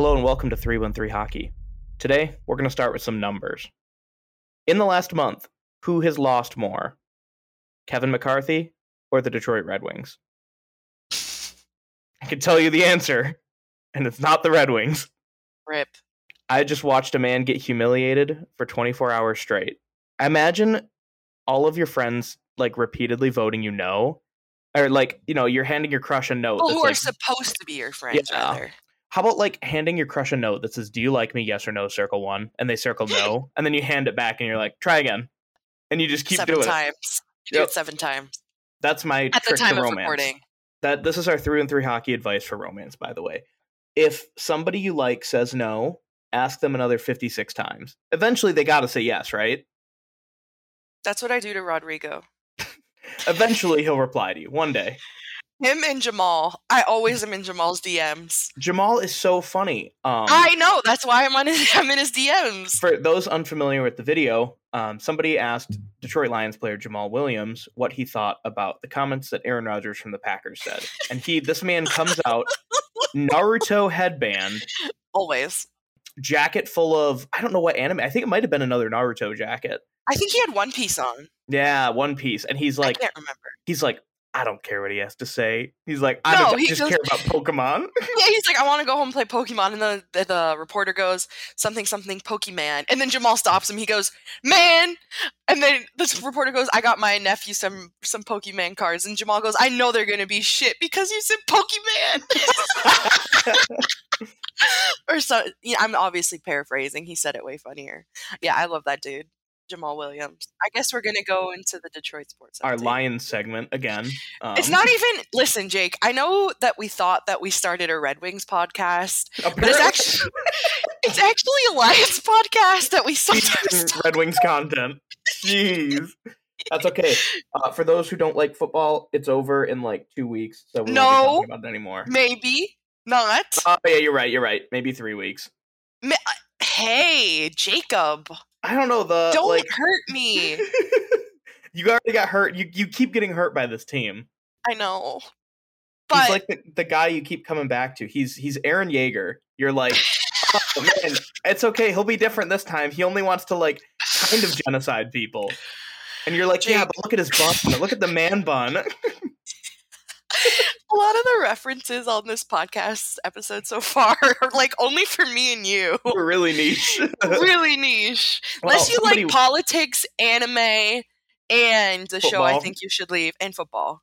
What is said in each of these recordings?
Hello and welcome to 313 Hockey. Today, we're going to start with some numbers. In the last month, who has lost more? Kevin McCarthy or the Detroit Red Wings? I can tell you the answer, and it's not the Red Wings. Rip. I just watched a man get humiliated for 24 hours straight. Imagine all of your friends like repeatedly voting you no, or like you know you're handing your crush a note. People who are like, supposed to be your friends, Yeah. rather. How about like handing your crush a note that says, "Do you like me? Yes or no?" Circle one, and they circle no, and then you hand it back, and you're like, "Try again," and you just keep seven doing it. times. You do Yep. it seven times That's my at the trick time to of romance. recording. That this is our three and three hockey advice for romance. By the way, if somebody you like says no, ask them another fifty six times. Eventually, they got to say yes, right? That's what I do to Rodrigo. Eventually, he'll reply to you one day. Him and Jamaal. I always am in Jamaal's DMs. Jamaal is so funny. Um, I know. That's why I'm on his. I'm in his DMs. for those unfamiliar with the video, um, somebody asked Detroit Lions player Jamaal Williams what he thought about the comments that Aaron Rodgers from the Packers said, and he, this man, comes out Naruto headband, Always. jacket full of I don't know what anime. I think it might have been another Naruto jacket. I think he had One Piece on. Yeah, One Piece, and he's like, I can't remember. he's like, I don't care what he has to say. He's like, I No, don't he just goes- care about Pokemon. Yeah, he's like, I want to go home and play Pokemon, and the, the the reporter goes something something Pokemon, and then Jamaal stops him. He goes, "Man," and then this reporter goes, "I got my nephew some some Pokemon cards," and Jamaal goes, "I know they're gonna be shit because you said Pokemon." or so. Yeah, I'm obviously paraphrasing. He said it way funnier. Yeah, I love that dude, Jamaal Williams. I guess we're gonna go into the Detroit sports. Our update. Lions segment again. Um, It's not even. Listen, Jake. I know that we thought that we started a Red Wings podcast, but it's actually it's actually a Lions podcast that we sometimes. Red Wings content. Jeez. That's okay. Uh, for those who don't like football, it's over in like two weeks, so we won't be No. talking about it anymore. Maybe not. Oh yeah, you're right. You're right. Maybe three weeks. Ma- Hey, Jacob, I don't know the don't like. hurt me. you already got hurt. You you keep getting hurt by this team. I know, but he's like the, the guy you keep coming back to. He's he's Eren Yeager. You're like, oh, man, it's okay. He'll be different this time. He only wants to like kind of genocide people. And you're like, yeah, but look at his bun. Look at the man bun. a lot of the references on this podcast episode so far are like only for me and you. We're really niche. really niche. Well, Unless you somebody- like politics, anime, and the show I think you should leave, and football.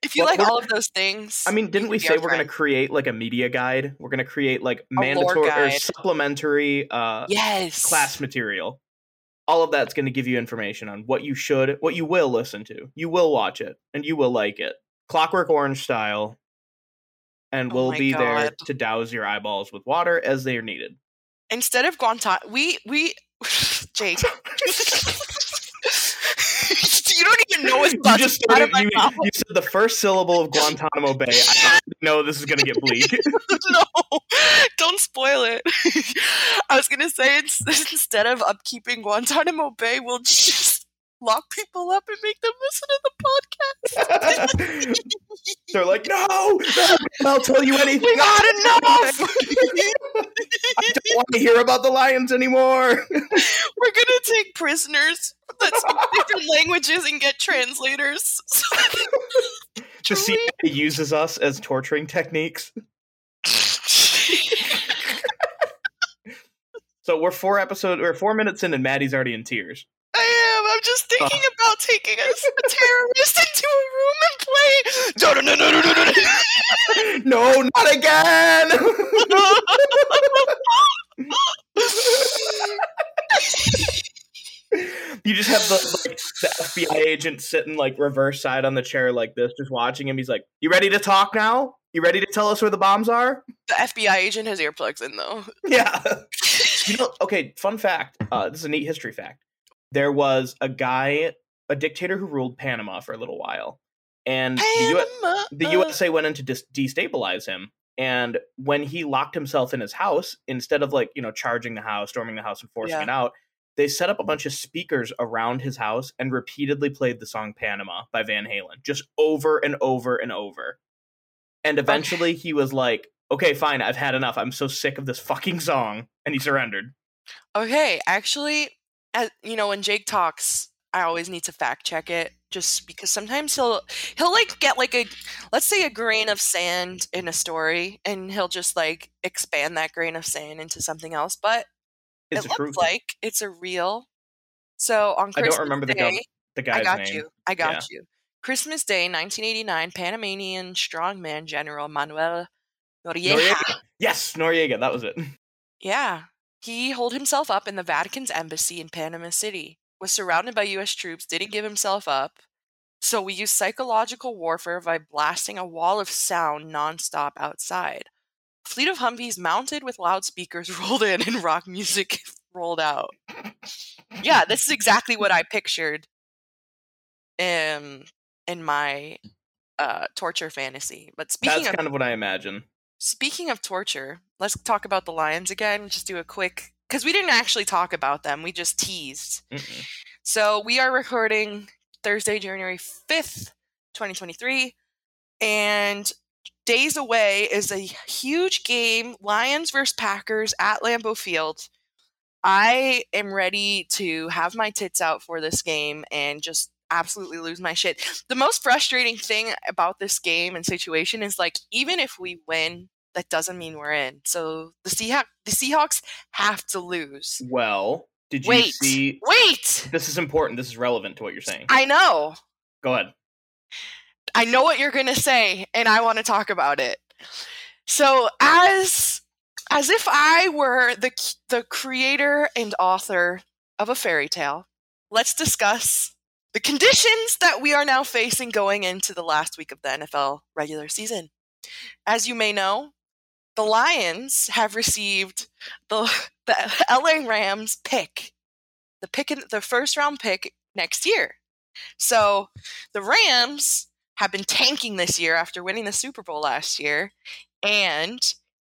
If you Well, like all of those things, I mean, didn't we say we're going to create like a media guide? We're going to create like lore mandatory or supplementary uh, yes, class material. All of that's going to give you information on what you should, what you will listen to. You will watch it, and you will like it. Clockwork Orange style. And Oh we'll be there to douse your eyeballs with water as they are needed. Instead of Guantanamo, we we Jake. you don't even know what's You just to started, my you, mouth. you said the first syllable of Guantanamo Bay. I know this is going to get bleak. no, don't spoil it. I was gonna say it's, instead of upkeeping Guantanamo Bay, we'll just lock people up and make them listen to the podcast. They're like, no, I'll tell you anything. we got enough. I don't want to hear about the Lions anymore. We're gonna take prisoners that speak different languages and get translators. The CIA uses us as torturing techniques. So we're four episodes, we're four minutes in, and Maddie's already in tears. I am. I'm just thinking about taking a, a terrorist into a room and play. No, no, no, no, no, no, no. no, not again. you just have the like the FBI agent sitting like reverse side on the chair like this, just watching him. He's like, "You ready to talk now? You ready to tell us where the bombs are?" The FBI agent has earplugs in though. Yeah. you know, okay, fun fact. Uh, this is a neat history fact. There was a guy, a dictator who ruled Panama for a little while. And the, U- Panama. the USA went in to dis- destabilize him. And when he locked himself in his house, instead of like, you know, charging the house, storming the house, and forcing Yeah. it out, they set up a bunch of speakers around his house and repeatedly played the song Panama by Van Halen, just over and over and over. And eventually he was like, okay, fine, I've had enough. I'm so sick of this fucking song. And he surrendered. Okay, actually, as, you know, when Jake talks, I always need to fact check it just because sometimes he'll he'll like get like a let's say a grain of sand in a story and he'll just like expand that grain of sand into something else, but It's it looks like it's a real. So on I don't remember the, Day, gu- the guy's I got name. you. I got you. Christmas Day, 1989, Panamanian strongman General Manuel Noriega. Noriega. Yes, Noriega. That was it. Yeah. He holed himself up in the Vatican's embassy in Panama City, was surrounded by US troops, didn't give himself up. So we used psychological warfare by blasting a wall of sound nonstop outside. Fleet of Humvees mounted with loudspeakers rolled in and rock music rolled out. Yeah, this is exactly what I pictured in in my uh torture fantasy. But speaking That's of kind of what I imagine. Speaking of torture, let's talk about the Lions again. Just do a quick because we didn't actually talk about them. We just teased. Mm-mm. So we are recording Thursday, January fifth, twenty twenty three, and days away is a huge game: Lions versus Packers at Lambeau Field. I am ready to have my tits out for this game and just absolutely lose my shit. The most frustrating thing about this game and situation is like even if we win, that doesn't mean we're in. So the Seahawks the Seahawks have to lose. Well, did you Wait. see? Wait. This is important. This is relevant to what you're saying. I know. Go ahead. I know what you're going to say and I want to talk about it. So as as if I were the the creator and author of a fairy tale, let's discuss the conditions that we are now facing going into the last week of the NFL regular season. As you may know, the Lions have received the the LA Rams pick, the pick in, the first round pick next year. So the Rams have been tanking this year after winning the Super Bowl last year, and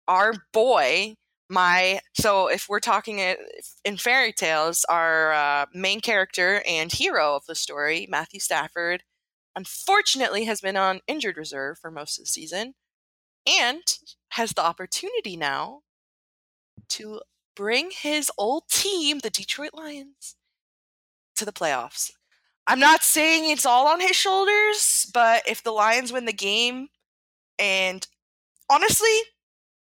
our boy, my so if we're talking in fairy tales, our uh, main character and hero of the story, Matthew Stafford, unfortunately has been on injured reserve for most of the season, and has the opportunity now to bring his old team, the Detroit Lions, to the playoffs. I'm not saying it's all on his shoulders, but if the Lions win the game, and honestly,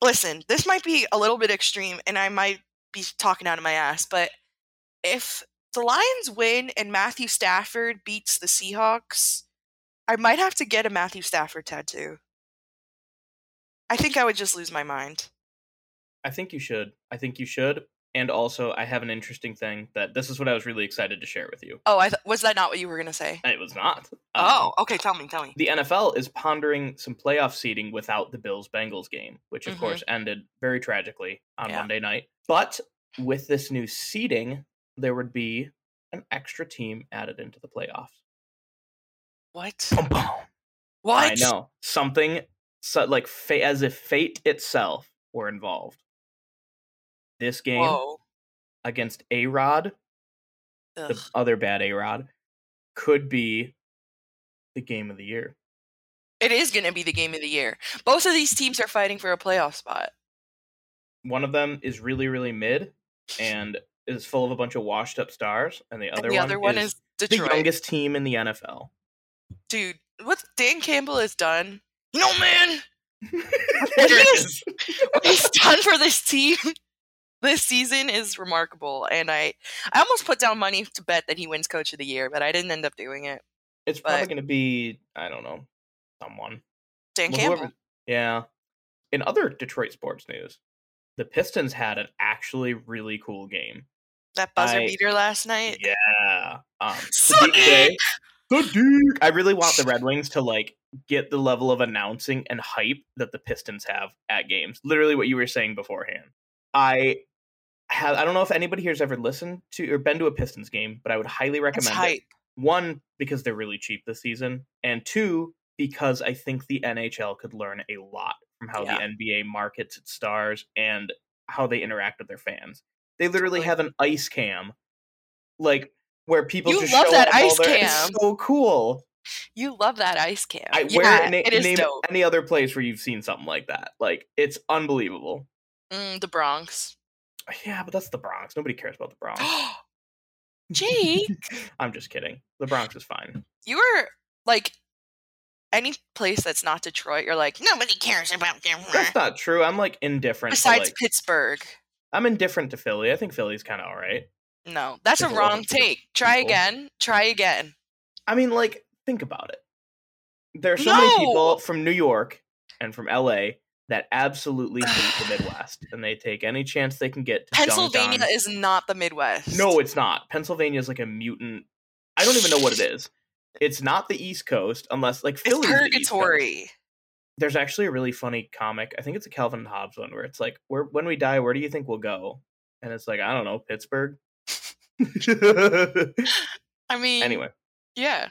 listen, this might be a little bit extreme, and I might be talking out of my ass, but if the Lions win and Matthew Stafford beats the Seahawks, I might have to get a Matthew Stafford tattoo. I think I would just lose my mind. I think you should. I think you should. And also, I have an interesting thing that this is what I was really excited to share with you. Oh, I th- was that not what you were gonna say? It was not. Um, Oh, okay. Tell me. Tell me. The NFL is pondering some playoff seeding without the Bills Bengals game, which of Mhm. course ended very tragically on Yeah. Monday night. But with this new seeding, there would be an extra team added into the playoffs. What? Boom, boom. What? I know something so, like fa- as if fate itself were involved. This game Whoa. against A Rod, the other bad A Rod, could be the game of the year. It is going to be the game of the year. Both of these teams are fighting for a playoff spot. One of them is really, really mid and is full of a bunch of washed up stars, and the other and the one other one is, is the youngest team in the NFL. Dude, what Dan Campbell has done, know, man, There he is. what he's done for this team this season is remarkable. And I, I almost put down money to bet that he wins Coach of the Year, but I didn't end up doing it. It's probably but- going to be, I don't know, someone. Dan Well, Campbell. whoever- yeah. In other Detroit sports news, the Pistons had an actually really cool game. that buzzer I- beater last night. Yeah. Um! Saddiq Bey- Saddiq! I really want the Red Wings to like get the level of announcing and hype that the Pistons have at games. Literally what you were saying beforehand. I have I don't know if anybody here's ever listened to or been to a Pistons game, but I would highly recommend it. One, because they're really cheap this season, and two, because I think the NHL could learn a lot from how Yeah. the NBA markets its stars and how they interact with their fans. They literally have an ice cam, like where people You just love show that ice their- cam. It's so cool. You love that ice cam. I, yeah, where, na- it is name dope. any other place where you've seen something like that. Like it's unbelievable. Mm, the Bronx. Yeah, but that's the Bronx. Nobody cares about the Bronx. Jake, I'm just kidding. The Bronx is fine. you were like any place that's not Detroit. You're like nobody cares about them. That's not true. I'm like indifferent. to, Besides like, Pittsburgh. I'm indifferent to Philly. I think Philly's kind of all right. No, that's a There's a lot wrong of take. Try people. again. Try again. I mean, like, think about it. There are so many No! people from New York and from LA that absolutely hate the Midwest, and they take any chance they can get Pennsylvania is not the Midwest. No, it's not. Pennsylvania is like a mutant. I don't even know what it is. It's not the East Coast, unless like it's Philly's the purgatory. There's actually a really funny comic. I think it's a Calvin and Hobbes one where it's like, "Where when we die, where do you think we'll go?" And it's like, I don't know, Pittsburgh. I mean, anyway, yeah.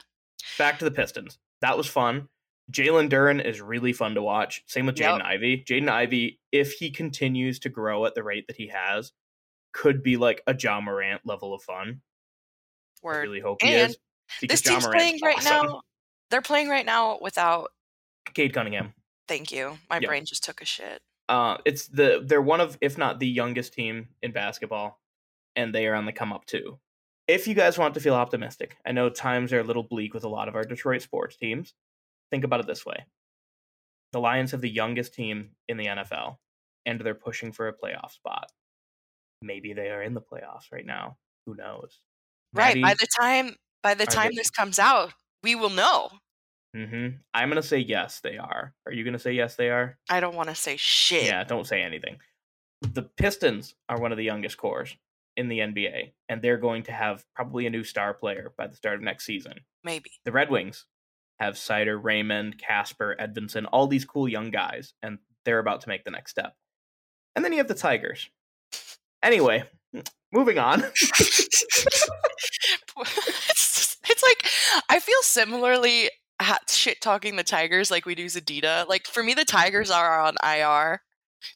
back to the Pistons. That was fun. Jalen Duren is really fun to watch. Same with Jaden Yep. Ivey. Jaden Ivey, if he continues to grow at the rate that he has, could be like a John Morant level of fun. I Word. really hope he is. Because This Ja team's Morant's playing right awesome. now. They're playing right now without. Cade Cunningham. Thank you. My Yeah. brain just took a shit. Uh, it's the they're one of if not the youngest team in basketball, and they are on the come up too. If you guys want to feel optimistic, I know times are a little bleak with a lot of our Detroit sports teams. Think about it this way: the Lions have the youngest team in the NFL, and they're pushing for a playoff spot. Maybe they are in the playoffs right now. Who knows? Right. By the time by the time they- this comes out, we will know. Mm-hmm. I'm gonna say yes, they are. Are you gonna say yes, they are? I don't want to say shit. Yeah, don't say anything. The Pistons are one of the youngest cores in the NBA, and they're going to have probably a new star player by the start of next season. Maybe. The Red Wings have Seider, Raymond, Kasper, Edvinsson, all these cool young guys, and they're about to make the next step. And then you have the Tigers. Anyway, moving on. it's, it's like I feel similarly shit talking the Tigers like we do Zadina. Like for me, the Tigers mm-hmm. are on IR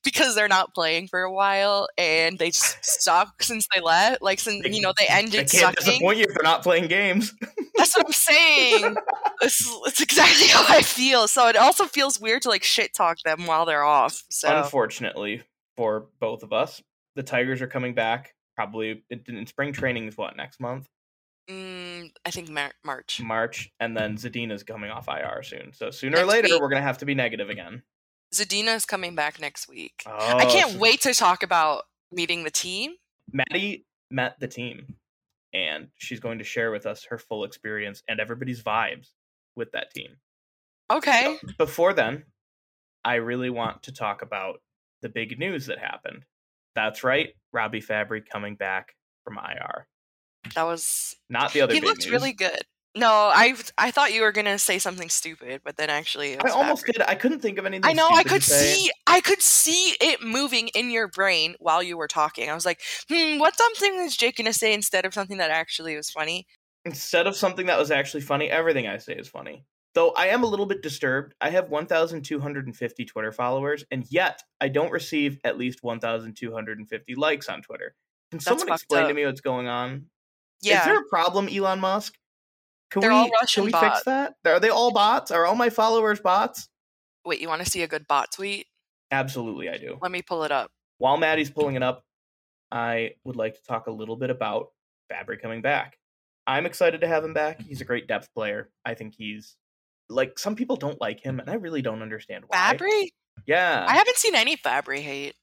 because they're not playing for a while and they s- suck since they left. Like since They- you know they ended can't sucking. disappoint you if they're not playing games. That's what I'm saying. it's, it's exactly how I feel. So it also feels weird to like shit talk them while they're off. So Unfortunately for both of us, the Tigers are coming back probably in, in spring training is what next month? mm, I think Mar- March. March, and then Zadina's coming off IR soon. So sooner or later, week. we're gonna have to be negative again. Zadina is coming back next week. Oh, I can't so wait to talk about meeting the team. Maddie met the team, and she's going to share with us her full experience and everybody's vibes with that team. Okay. Before then, I really want to talk about the big news that happened. That's right, Robby Fabbri coming back from IR. That was Not the other. he big looked news. really good. No, I I thought you were gonna say something stupid, but then actually it I almost did. I couldn't think of anything. I know I could see I could see it moving in your brain while you were talking. I was like, hmm, what's something is Jake gonna say instead of something that actually was funny? instead of something that was actually funny, everything I say is funny. Though I am a little bit disturbed. I have 1,250 Twitter followers, and yet I don't receive at least 1,250 likes on Twitter. Can someone fucked explain to me what's going on? Yeah. Is there a problem, Elon Musk? Can They're we, all can we bots. fix that? Are they all bots? Are all my followers bots? Wait, you want to see a good bot tweet? Absolutely, I do. Let me pull it up. While Maddie's pulling it up, I would like to talk a little bit about Fabbri coming back. I'm excited to have him back. He's a mm-hmm. great depth player. I think he's like some people don't like him, and I really don't understand why. Fabbri? Yeah, I haven't seen any Fabbri hate.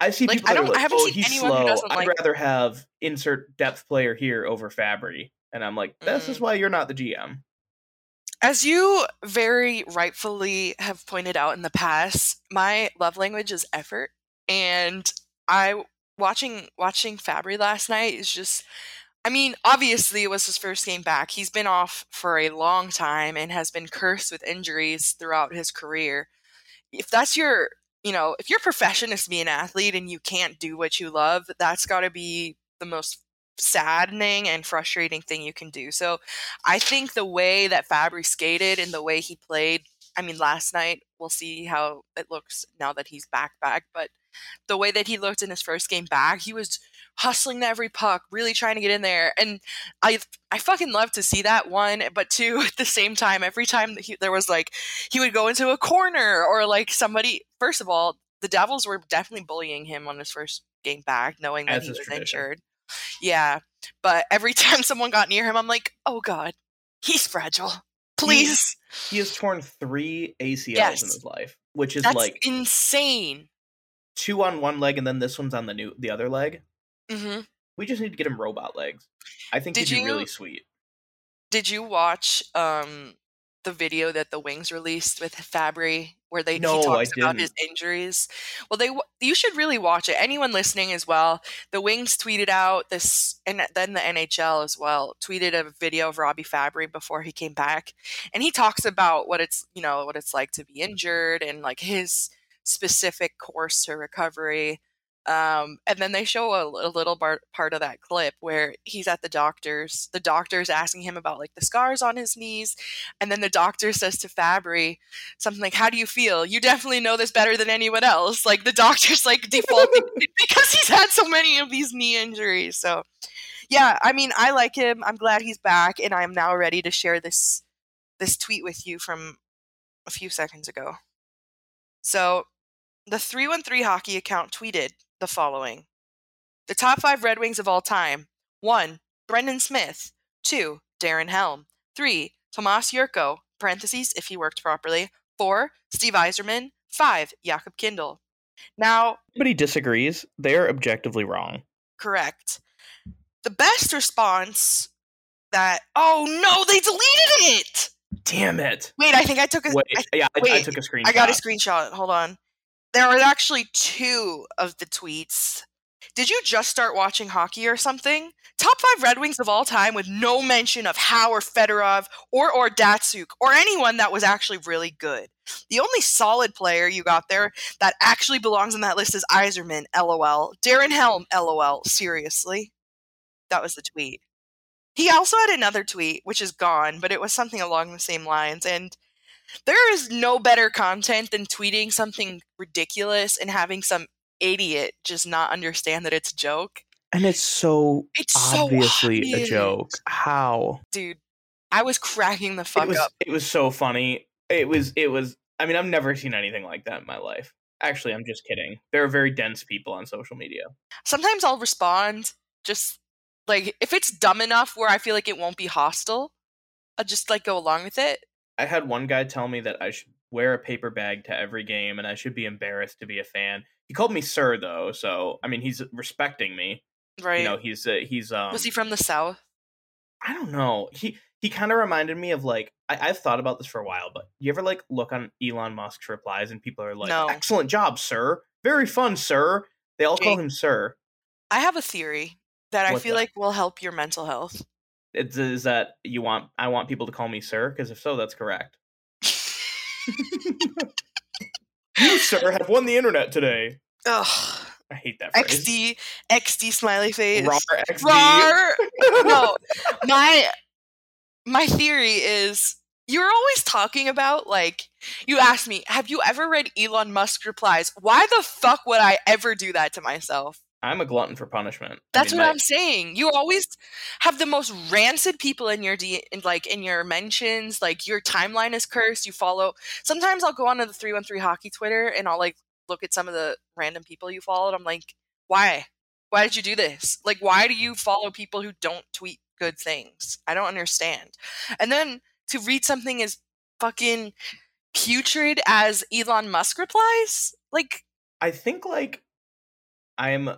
I see like, people I don't- I haven't "Oh, seen anyone who slow. doesn't I'd like- rather have insert depth player here over Fabbri." And I'm like, "This is Mm. why you're not the GM." As you very rightfully have pointed out in the past, my love language is effort, and I watching watching Fabbri last night is just. I mean, obviously, it was his first game back. He's been off for a long time and has been cursed with injuries throughout his career. If that's your, you know, if your profession is to be an athlete and you can't do what you love, that's got to be the most saddening and frustrating thing you can do. So, I think the way that Fabbri skated and the way he played, I mean, last night, we'll see how it looks now that he's back back, but the way that he looked in his first game back, he was hustling to every puck, really trying to get in there. And I I fucking love to see that one, but two at the same time, every time that he, there was like he would go into a corner or like somebody. First of all, the Devils were definitely bullying him on his first game back, knowing that As he was tradition. injured. Yeah, but every time someone got near him, I'm like, oh god, he's fragile. Please, He has torn three ACLs in his life, which is that's like insane. two on one leg and then this one's on the new the other leg. Mm-hmm. We just need to get him robot legs. I think Did he'd be really sweet. Did you watch um the video that the Wings released with Fabbri, where they No, he talks about his injuries? Well, they you should really watch it. Anyone listening as well. The Wings tweeted out this, and then the NHL as well tweeted a video of Robby Fabbri before he came back, and he talks about what it's you know what it's like to be injured and like his specific course to recovery. Um, and then they show a, a little bar- part of that clip where he's at the doctor's. The doctor's asking him about like the scars on his knees, and then the doctor says to Fabbri something like, "How do you feel? You definitely know this better than anyone else." Like the doctor's like defaulting because he's had so many of these knee injuries. So, yeah, I mean, I like him. I'm glad he's back, and I'm now ready to share this this tweet with you from a few seconds ago. So, the 313 hockey account tweeted the following The top five Red Wings of all time 1. Brendan Smith. 2. Darren Helm. 3. Tomas Jurco, parentheses, if he worked properly. 4. Steve Yzerman. 5. Jakub Kindl. Now, Nobody disagrees. They're objectively wrong. correct. The best response that, oh no, they deleted it! Damn it. Wait, I think I took a. Wait, I- yeah, I, I took a screenshot. I got a screenshot. Hold on. There are actually two of the tweets. Did you just start watching hockey or something? Top five Red Wings of all time with no mention of Howe or Fedorov or or Datsyuk or anyone that was actually really good. The only solid player you got there that actually belongs on that list is Yzerman, lol. Darren Helm, lol. Seriously? That was the tweet. He also had another tweet, which is gone, but it was something along the same lines. And there is no better content than tweeting something ridiculous and having some idiot just not understand that it's a joke. And it's so It's so obviously a joke. How? Dude, I was cracking the fuck it was up. it was so funny. It was it was I mean, I've never seen anything like that in my life. Actually, I'm just kidding. There are very dense people on social media. Sometimes I'll respond just like if it's dumb enough where I feel like it won't be hostile, I'll just like go along with it. I had one guy tell me that I should wear a paper bag to every game and I should be embarrassed to be a fan. He called me sir though, so I mean, he's respecting me. Right. You know, he's uh, he's um was he from the south? I don't know. He he kind of reminded me of like I, I've thought about this for a while, but you ever like look on Elon Musk's replies and people are like, No. "Excellent job, sir. Very fun, sir." They all call him sir. I have a theory that I feel that? like will help your mental health. It's, is that you want? I want people to call me sir because if so, that's correct. You, sir, have won the internet today. Ugh. I hate that phrase. XD XD smiley face. Rar XD. Rar. no, my my theory is you're always talking about like you asked me, have you ever read Elon Musk replies? Why the fuck would I ever do that to myself? I'm a glutton for punishment. I That's mean, what I'm saying. You always have the most rancid people in your D, in, like in your mentions. Like your timeline is cursed. You follow. Sometimes I'll go onto the three one three hockey Twitter and I'll like look at some of the random people you followed. I'm like, why? Why did you do this? Like, why do you follow people who don't tweet good things? I don't understand. And then to read something as fucking putrid as Elon Musk replies, like, I think like I'm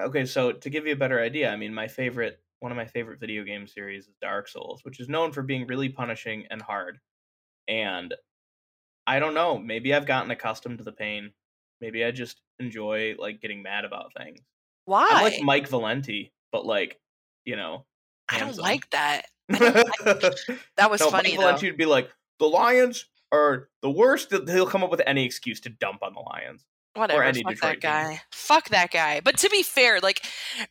okay. So to give you a better idea, I mean, my favorite, one of my favorite video game series is Dark Souls, which is known for being really punishing and hard. And I don't know, maybe I've gotten accustomed to the pain. Maybe I just enjoy like getting mad about things. why? I'm like Mike Valenti, but like, you know, I don't like that. That was no, funny Mike though. Valenti would be like, the Lions are the worst. He'll come up with any excuse to dump on the Lions. Whatever. fuck Detroit that team. guy. Fuck that guy. But to be fair, like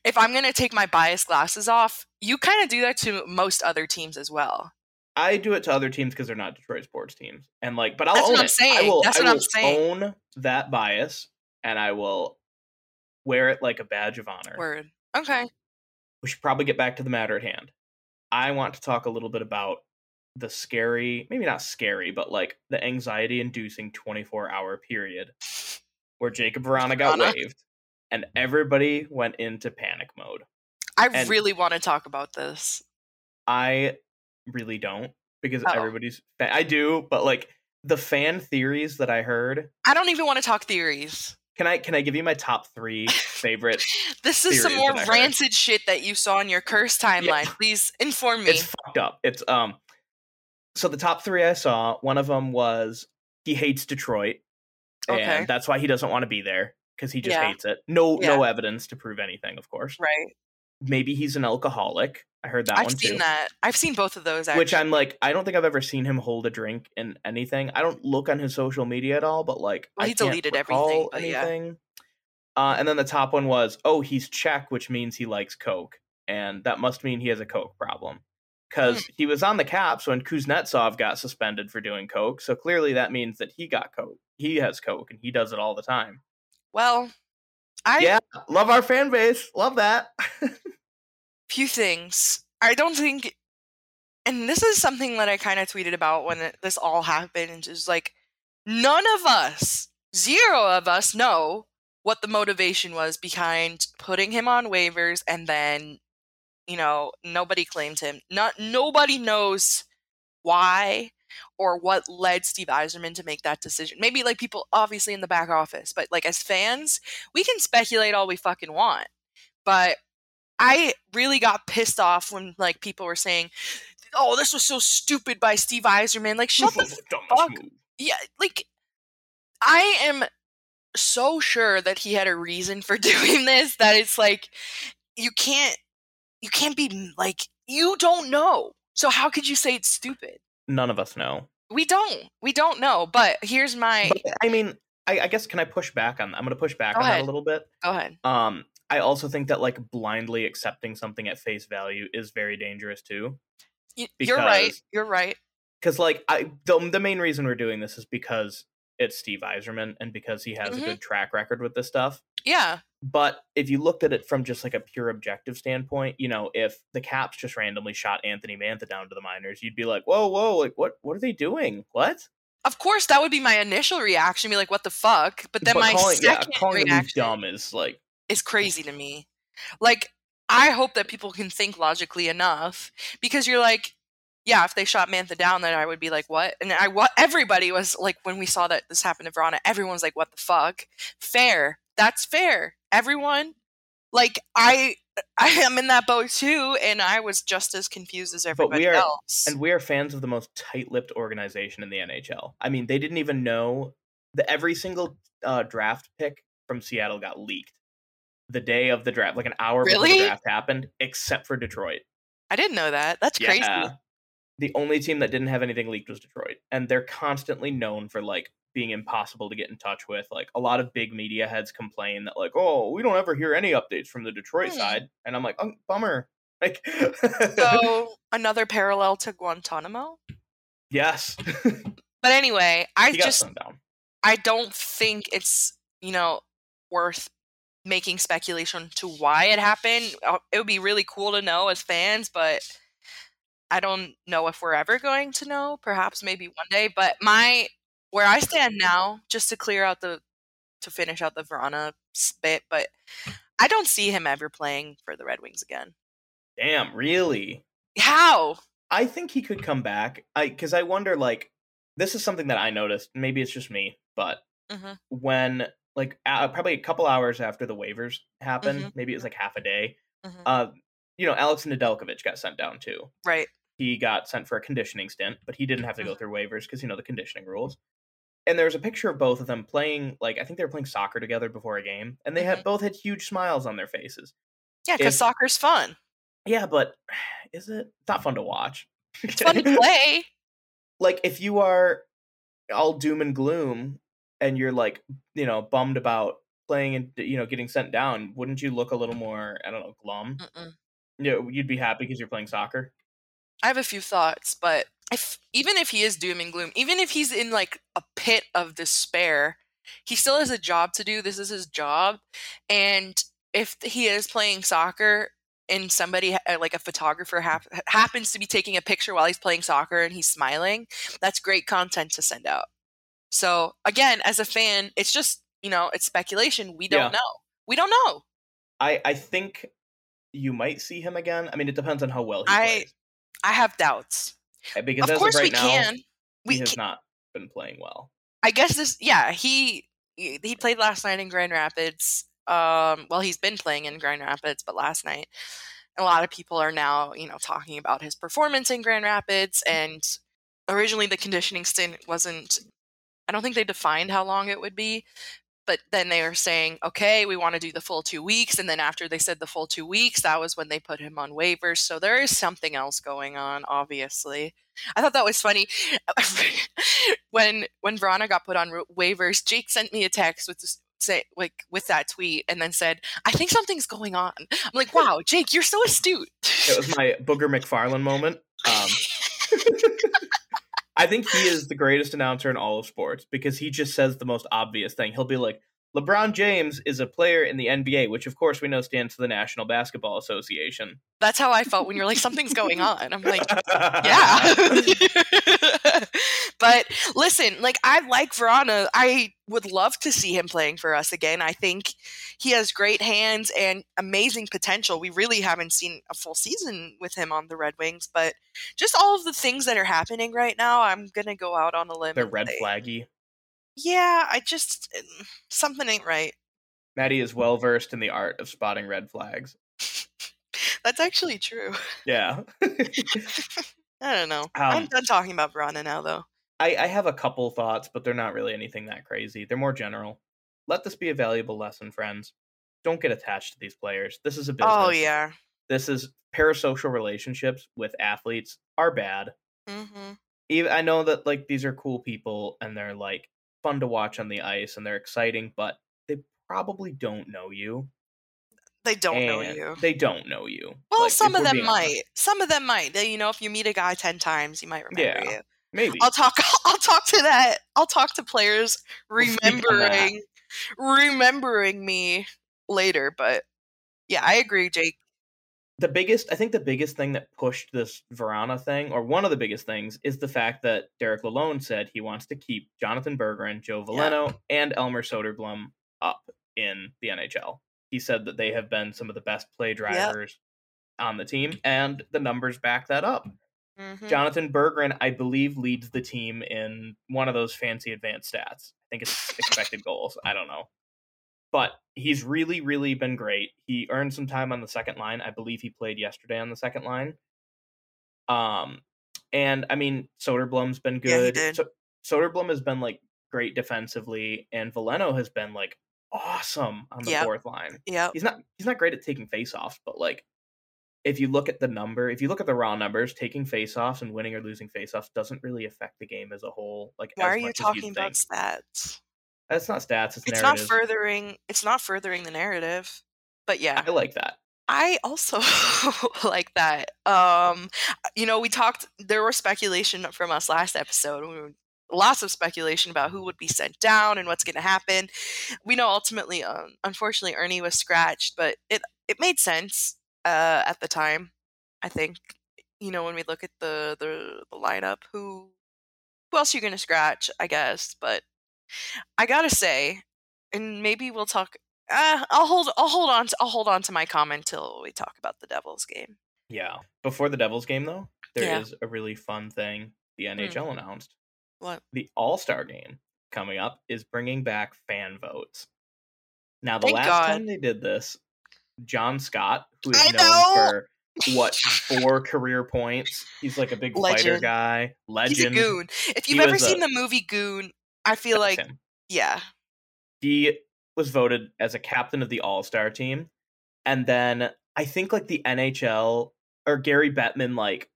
if I'm gonna take my bias glasses off, you kind of do that to most other teams as well. I do it to other teams because they're not Detroit sports teams, and like, but I'll That's own what I'm it. I will. That's I what I'm saying. Own that bias, and I will wear it like a badge of honor. Word. Okay. We should probably get back to the matter at hand. I want to talk a little bit about the scary, maybe not scary, but like the anxiety inducing 24 hour period where Jakub Vrana got Vrana. waived and everybody went into panic mode. I And- really want to talk about this. I really don't because Oh. everybody's I do, but like the fan theories that I heard, I don't even want to talk theories. can I can I give you my top 3 favorite? This is some more heard. rancid shit that you saw in your curse timeline. Please inform me. It's fucked up. It's um so the top 3 I saw, one of them was he hates Detroit and that's why he doesn't want to be there because he just Yeah. hates it. No no evidence to prove anything, of course. right. Maybe he's an alcoholic. I heard that I've one seen too. that. I've seen both of those actually. Which I'm like, I don't think I've ever seen him hold a drink in anything. I don't look on his social media at all, but like, Well, he deleted everything, but yeah. anything. Uh, and then the top one was, oh, he's Czech, which means he likes Coke, and that must mean he has a Coke problem because he was on the Caps when Kuznetsov got suspended for doing Coke. So clearly, that means that he got Coke. He has Coke, and he does it all the time. well, I yeah, love our fan base. Love that. few things. I don't think, and this is something that I kind of tweeted about when it, this all happened. Is like none of us, zero of us, know what the motivation was behind putting him on waivers and then, you know, nobody claimed him. Not nobody knows why or what led Steve Yzerman to make that decision. Maybe like people obviously in the back office, but like as fans, we can speculate all we fucking want. But I really got pissed off when like people were saying, "Oh, this was so stupid by Steve Yzerman." Like, shut the fuck- move. yeah, like I am so sure that he had a reason for doing this that it's like you can't you can't be like you don't know. So how could you say it's stupid? None of us know. We don't. We don't know. But here's my But, I mean, I, I guess can I push back on? I'm going to push back Go on that a little bit. go ahead. Um, I also think that like blindly accepting something at face value is very dangerous too. Y- You're right. You're right. Because like I, the the main reason we're doing this is because it's Steve Yzerman and because he has Mhm. a good track record with this stuff. Yeah. But if you looked at it from just like a pure objective standpoint, you know, if the Caps just randomly shot Anthony Mantha down to the minors, you'd be like, "Whoa, whoa! Like, what? What are they doing? What?" Of course, that would be my initial reaction. Be like, "What the fuck?" But then but my calling, yeah, second calling reaction dumb is like is crazy to me. Like, I hope that people can think logically enough because you're like, yeah, if they shot Mantha down, then I would be like, what? And I what everybody was like when we saw that this happened to Vrana, everyone was like, what the fuck? Fair. That's fair. Everyone, like, I I am in that boat too, and I was just as confused as everybody are- else. And we are fans of the most tight-lipped organization in the NHL. I mean, they didn't even know that every single uh, draft pick from Seattle got leaked the day of the draft, like an hour before the draft happened, except for Detroit. I didn't know that. That's crazy. The only team that didn't have anything leaked was Detroit, and they're constantly known for like being impossible to get in touch with. Like a lot of big media heads complain that like, "Oh, we don't ever hear any updates from the Detroit Hmm. side," and I'm like, "Oh, bummer." Like, So another parallel to Guantanamo. yes, But anyway, I he just. I don't think it's you know worth making speculation to why it happened. Uh, It would be really cool to know as fans, but I don't know if we're ever going to know. Perhaps maybe one day. But my where I stand now, just to clear out the to finish out the Vrana spit, but I don't see him ever playing for the Red Wings again. Damn, really? How? I think he could come back. I because I wonder like this is something that I noticed. Maybe it's just me, but Mhm. when like uh, probably a couple hours after the waivers happened, Mhm. maybe it was like half a day. Mhm. Uh, you know, Alex Nedeljkovic got sent down too. Right. He got sent for a conditioning stint, but he didn't have to go Mhm. through waivers because you know the conditioning rules. And there was a picture of both of them playing like I think they were playing soccer together before a game, and they had mm-hmm. both had huge smiles on their faces. Yeah, because soccer's fun. Yeah, but is it? It's not fun to watch. It's fun to play. like if you are all doom and gloom and you're like you know bummed about playing and you know getting sent down wouldn't you look a little more i don't know glum Mm-mm. you know, you'd be happy because you're playing soccer I have a few thoughts, but if even if he is doom and gloom, even if he's in like a pit of despair, he still has a job to do. This is his job, and if he is playing soccer and somebody uh, like a photographer hap- happens to be taking a picture while he's playing soccer and he's smiling, that's great content to send out. So again, as a fan, it's just you know it's speculation. We don't Yeah. know. We don't know. I I think you might see him again. I mean, it depends on how well he I- plays. I have doubts. Uh, Because of course of right we now, can. We he has can, not been playing well. I guess this. Yeah, he he he played last night in Grand Rapids. Um, well, he's been playing in Grand Rapids, but last night, a lot of people are now you know talking about his performance in Grand Rapids. And originally, the conditioning stint wasn't. I don't think they defined how long it would be. But then they were saying, okay, we want to do the full two weeks. And then after they said the full two weeks, that was when they put him on waivers. So there is something else going on, obviously. I thought that was funny. when when Vrana got put on waivers, Jake sent me a text with this, say like with that tweet and then said, "I think something's going on." I'm like, "Wow, Jake, you're so astute." It was my Booger McFarland moment. Um, I think he is the greatest announcer in all of sports because he just says the most obvious thing. He'll be like, LeBron James is a player in the NBA, which of course we know stands for the National Basketball Association. That's how I felt when you're like, "Something's going on." I'm like, yeah. but listen, like I like Vrana. I would love to see him playing for us again. I think he has great hands and amazing potential. We really haven't seen a full season with him on the Red Wings, but just all of the things that are happening right now, I'm gonna go out on a limb. They're red flaggy. Yeah, I just something ain't right. Maddie is well versed in the art of spotting red flags. That's actually true. Yeah. I don't know. I'm Um, done talking about Vrana now, though. I, I have a couple thoughts, but they're not really anything that crazy. They're more general. Let this be a valuable lesson, friends. Don't get attached to these players. This is a business. Oh yeah. This is parasocial relationships with athletes are bad. hmm Even I know that like these are cool people and they're like fun to watch on the ice and they're exciting, but they probably don't know you. They don't know you. They don't know you. Well, Like, some of them being honest. might. Some of them might. You know, if you meet a guy ten times, you might remember Yeah. you. Maybe. I'll talk. I'll talk to that. I'll talk to players We'll speak on that. remembering, remembering me later. But yeah, I agree, Jake. the biggest I think the biggest thing that pushed this Vrana thing, or one of the biggest things, is the fact that Derek Lalonde said he wants to keep Jonatan Berggren, Joe Yeah. Veleno, and Elmer Soderblom up in the NHL. He said that they have been some of the best play drivers on the team, and the numbers back that up. Mhm. Jonatan Berggren, I believe, leads the team in one of those fancy advanced stats. I think it's expected goals. I don't know. But he's really, really been great. He earned some time on the second line. I believe he played yesterday on the second line. Um, and I mean, Soderblom's been Yeah, good. did. So, Soderblom has been like great defensively, and Veleno has been like awesome on the Yep. fourth line Yeah, he's not he's not great at taking faceoffs, but like if you look at the number, if you look at the raw numbers, taking faceoffs and winning or losing faceoffs doesn't really affect the game as a whole. Like, Why as are you talking about think. stats? That's not stats. It's, It's not furthering. It's not furthering the narrative. But yeah, I like that. I also like that. Um, you know, we talked. There was speculation from us last episode. We were, lots of speculation about who would be sent down and what's going to happen. We know ultimately, um, unfortunately, Erne was scratched, but it it made sense uh, at the time. I think you know when we look at the the, the lineup, who who else are you going to scratch? I guess, but I gotta say, and maybe we'll talk. Uh, I'll hold. I'll hold on. To, I'll hold on to my comment till we talk about the Devils game. Yeah. Before the Devils game, though, there is Yeah. a really fun thing the NHL announced. What? The All Star game coming up is bringing back fan votes. Now, the Thank last God. time they did this, John Scott, who is I known know! for what four career points, he's like a big fighter guy, legend. He's a goon. If you've ever was a- seen the movie Goon, I feel like him. yeah, he was voted as a captain of the All Star team, and then I think like the NHL or Gary Bettman like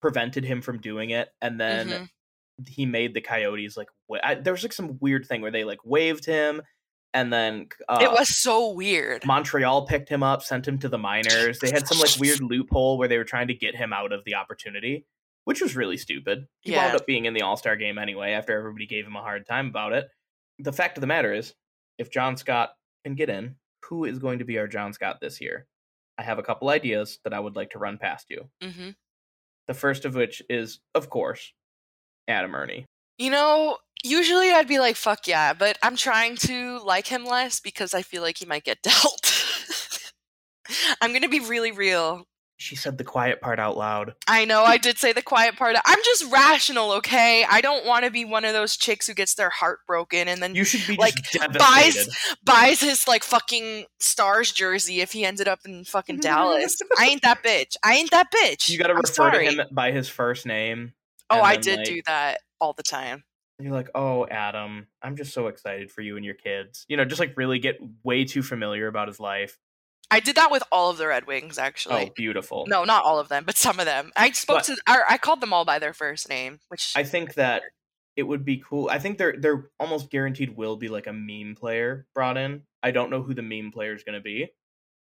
prevented him from doing it, and then Mhm. he made the Coyotes like wa- I, there was like some weird thing where they like waived him, and then uh, it was so weird. Montreal picked him up, sent him to the minors. They had some like weird loophole where they were trying to get him out of the opportunity, which was really stupid. He wound up being in the All Star game anyway after everybody gave him a hard time about it. The fact of the matter is, if John Scott can get in, who is going to be our John Scott this year, I have a couple ideas that I would like to run past you. hmm The first of which is, of course, Adam Erne. You know, usually I'd be like, fuck yeah, but I'm trying to like him less because I feel like he might get dealt. I'm going to be really real. She said the quiet part out loud. I know I did say the quiet part. I'm just rational, okay? I don't want to be one of those chicks who gets their heart broken and then You should be Like, buys buys his like fucking stars jersey if he ended up in fucking Dallas. I ain't that bitch. I ain't that bitch. You got to I'm refer sorry. to him by his first name. Oh, I did like- do that all the time. You're like, oh, Adam, I'm just so excited for you and your kids. You know, just like really get way too familiar about his life. I did that with all of the Red Wings actually. oh, beautiful. No, not all of them, but some of them. I spoke But- to. I, I called them all by their first name, which I think that it would be cool. I think they're they're almost guaranteed will be like a meme player brought in. I don't know who the meme player is going to be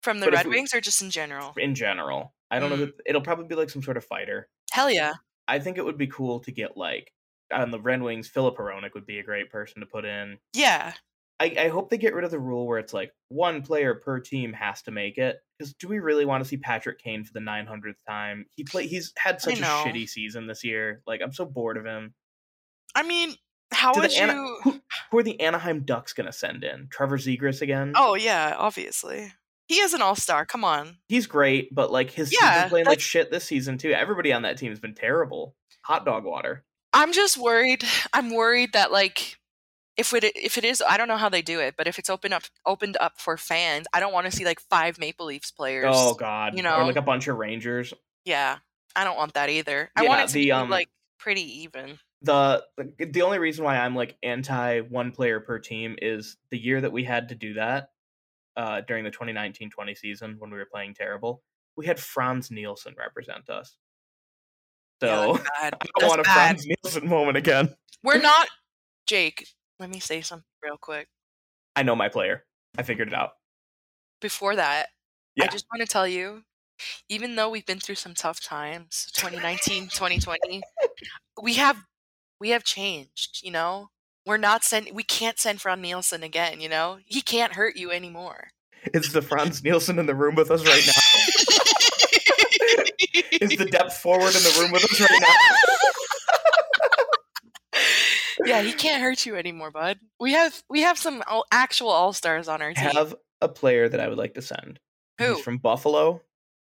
from the Red we- Wings or just in general. in general. I don't know. Mm. It'll probably be like some sort of fighter. Hell yeah. I think it would be cool to get like on the Red Wings. Filip Hronek would be a great person to put in. Yeah. I, I hope they get rid of the rule where it's like one player per team has to make it. Because do we really want to see Patrick Kane for the 900th time? He play. He's had such a shitty season this year. Like I'm so bored of him. I mean, how would Ana- you? who, who are the Anaheim Ducks gonna send in? Trevor Zegras again? Oh yeah, obviously. He is an all star. Come on. he's great, but like his Yeah, he's been playing like shit this season too. Everybody on that team has been terrible. Hot dog water. I'm just worried. I'm worried that like if it if it is, I don't know how they do it, but if it's open up opened up for fans, I don't want to see like five Maple Leafs players. Oh god, you know, or like a bunch of Rangers. Yeah, I don't want that either. I want it to the, be um, like pretty even. the the only reason why I'm like anti one player per team is the year that we had to do that uh, during the 2019-20 season when we were playing terrible. We had Franz Nielsen represent us. So yeah. I don't want a. Franz Nielsen moment again. We're not Jake. Let me say something real quick. I know my player. I figured it out. Before that, I just want to tell you, even though we've been through some tough times, 2019, 2020, we have we have changed, you know? We're not send we can't send Fran Nielsen again, you know? He can't hurt you anymore. Is the Franz Nielsen in the room with us right now? Is the depth forward in the room with us right now? yeah, he can't hurt you anymore, bud. We have we have some all, actual all-stars on our team. I have a player that I would like to send. Who? He's from Buffalo.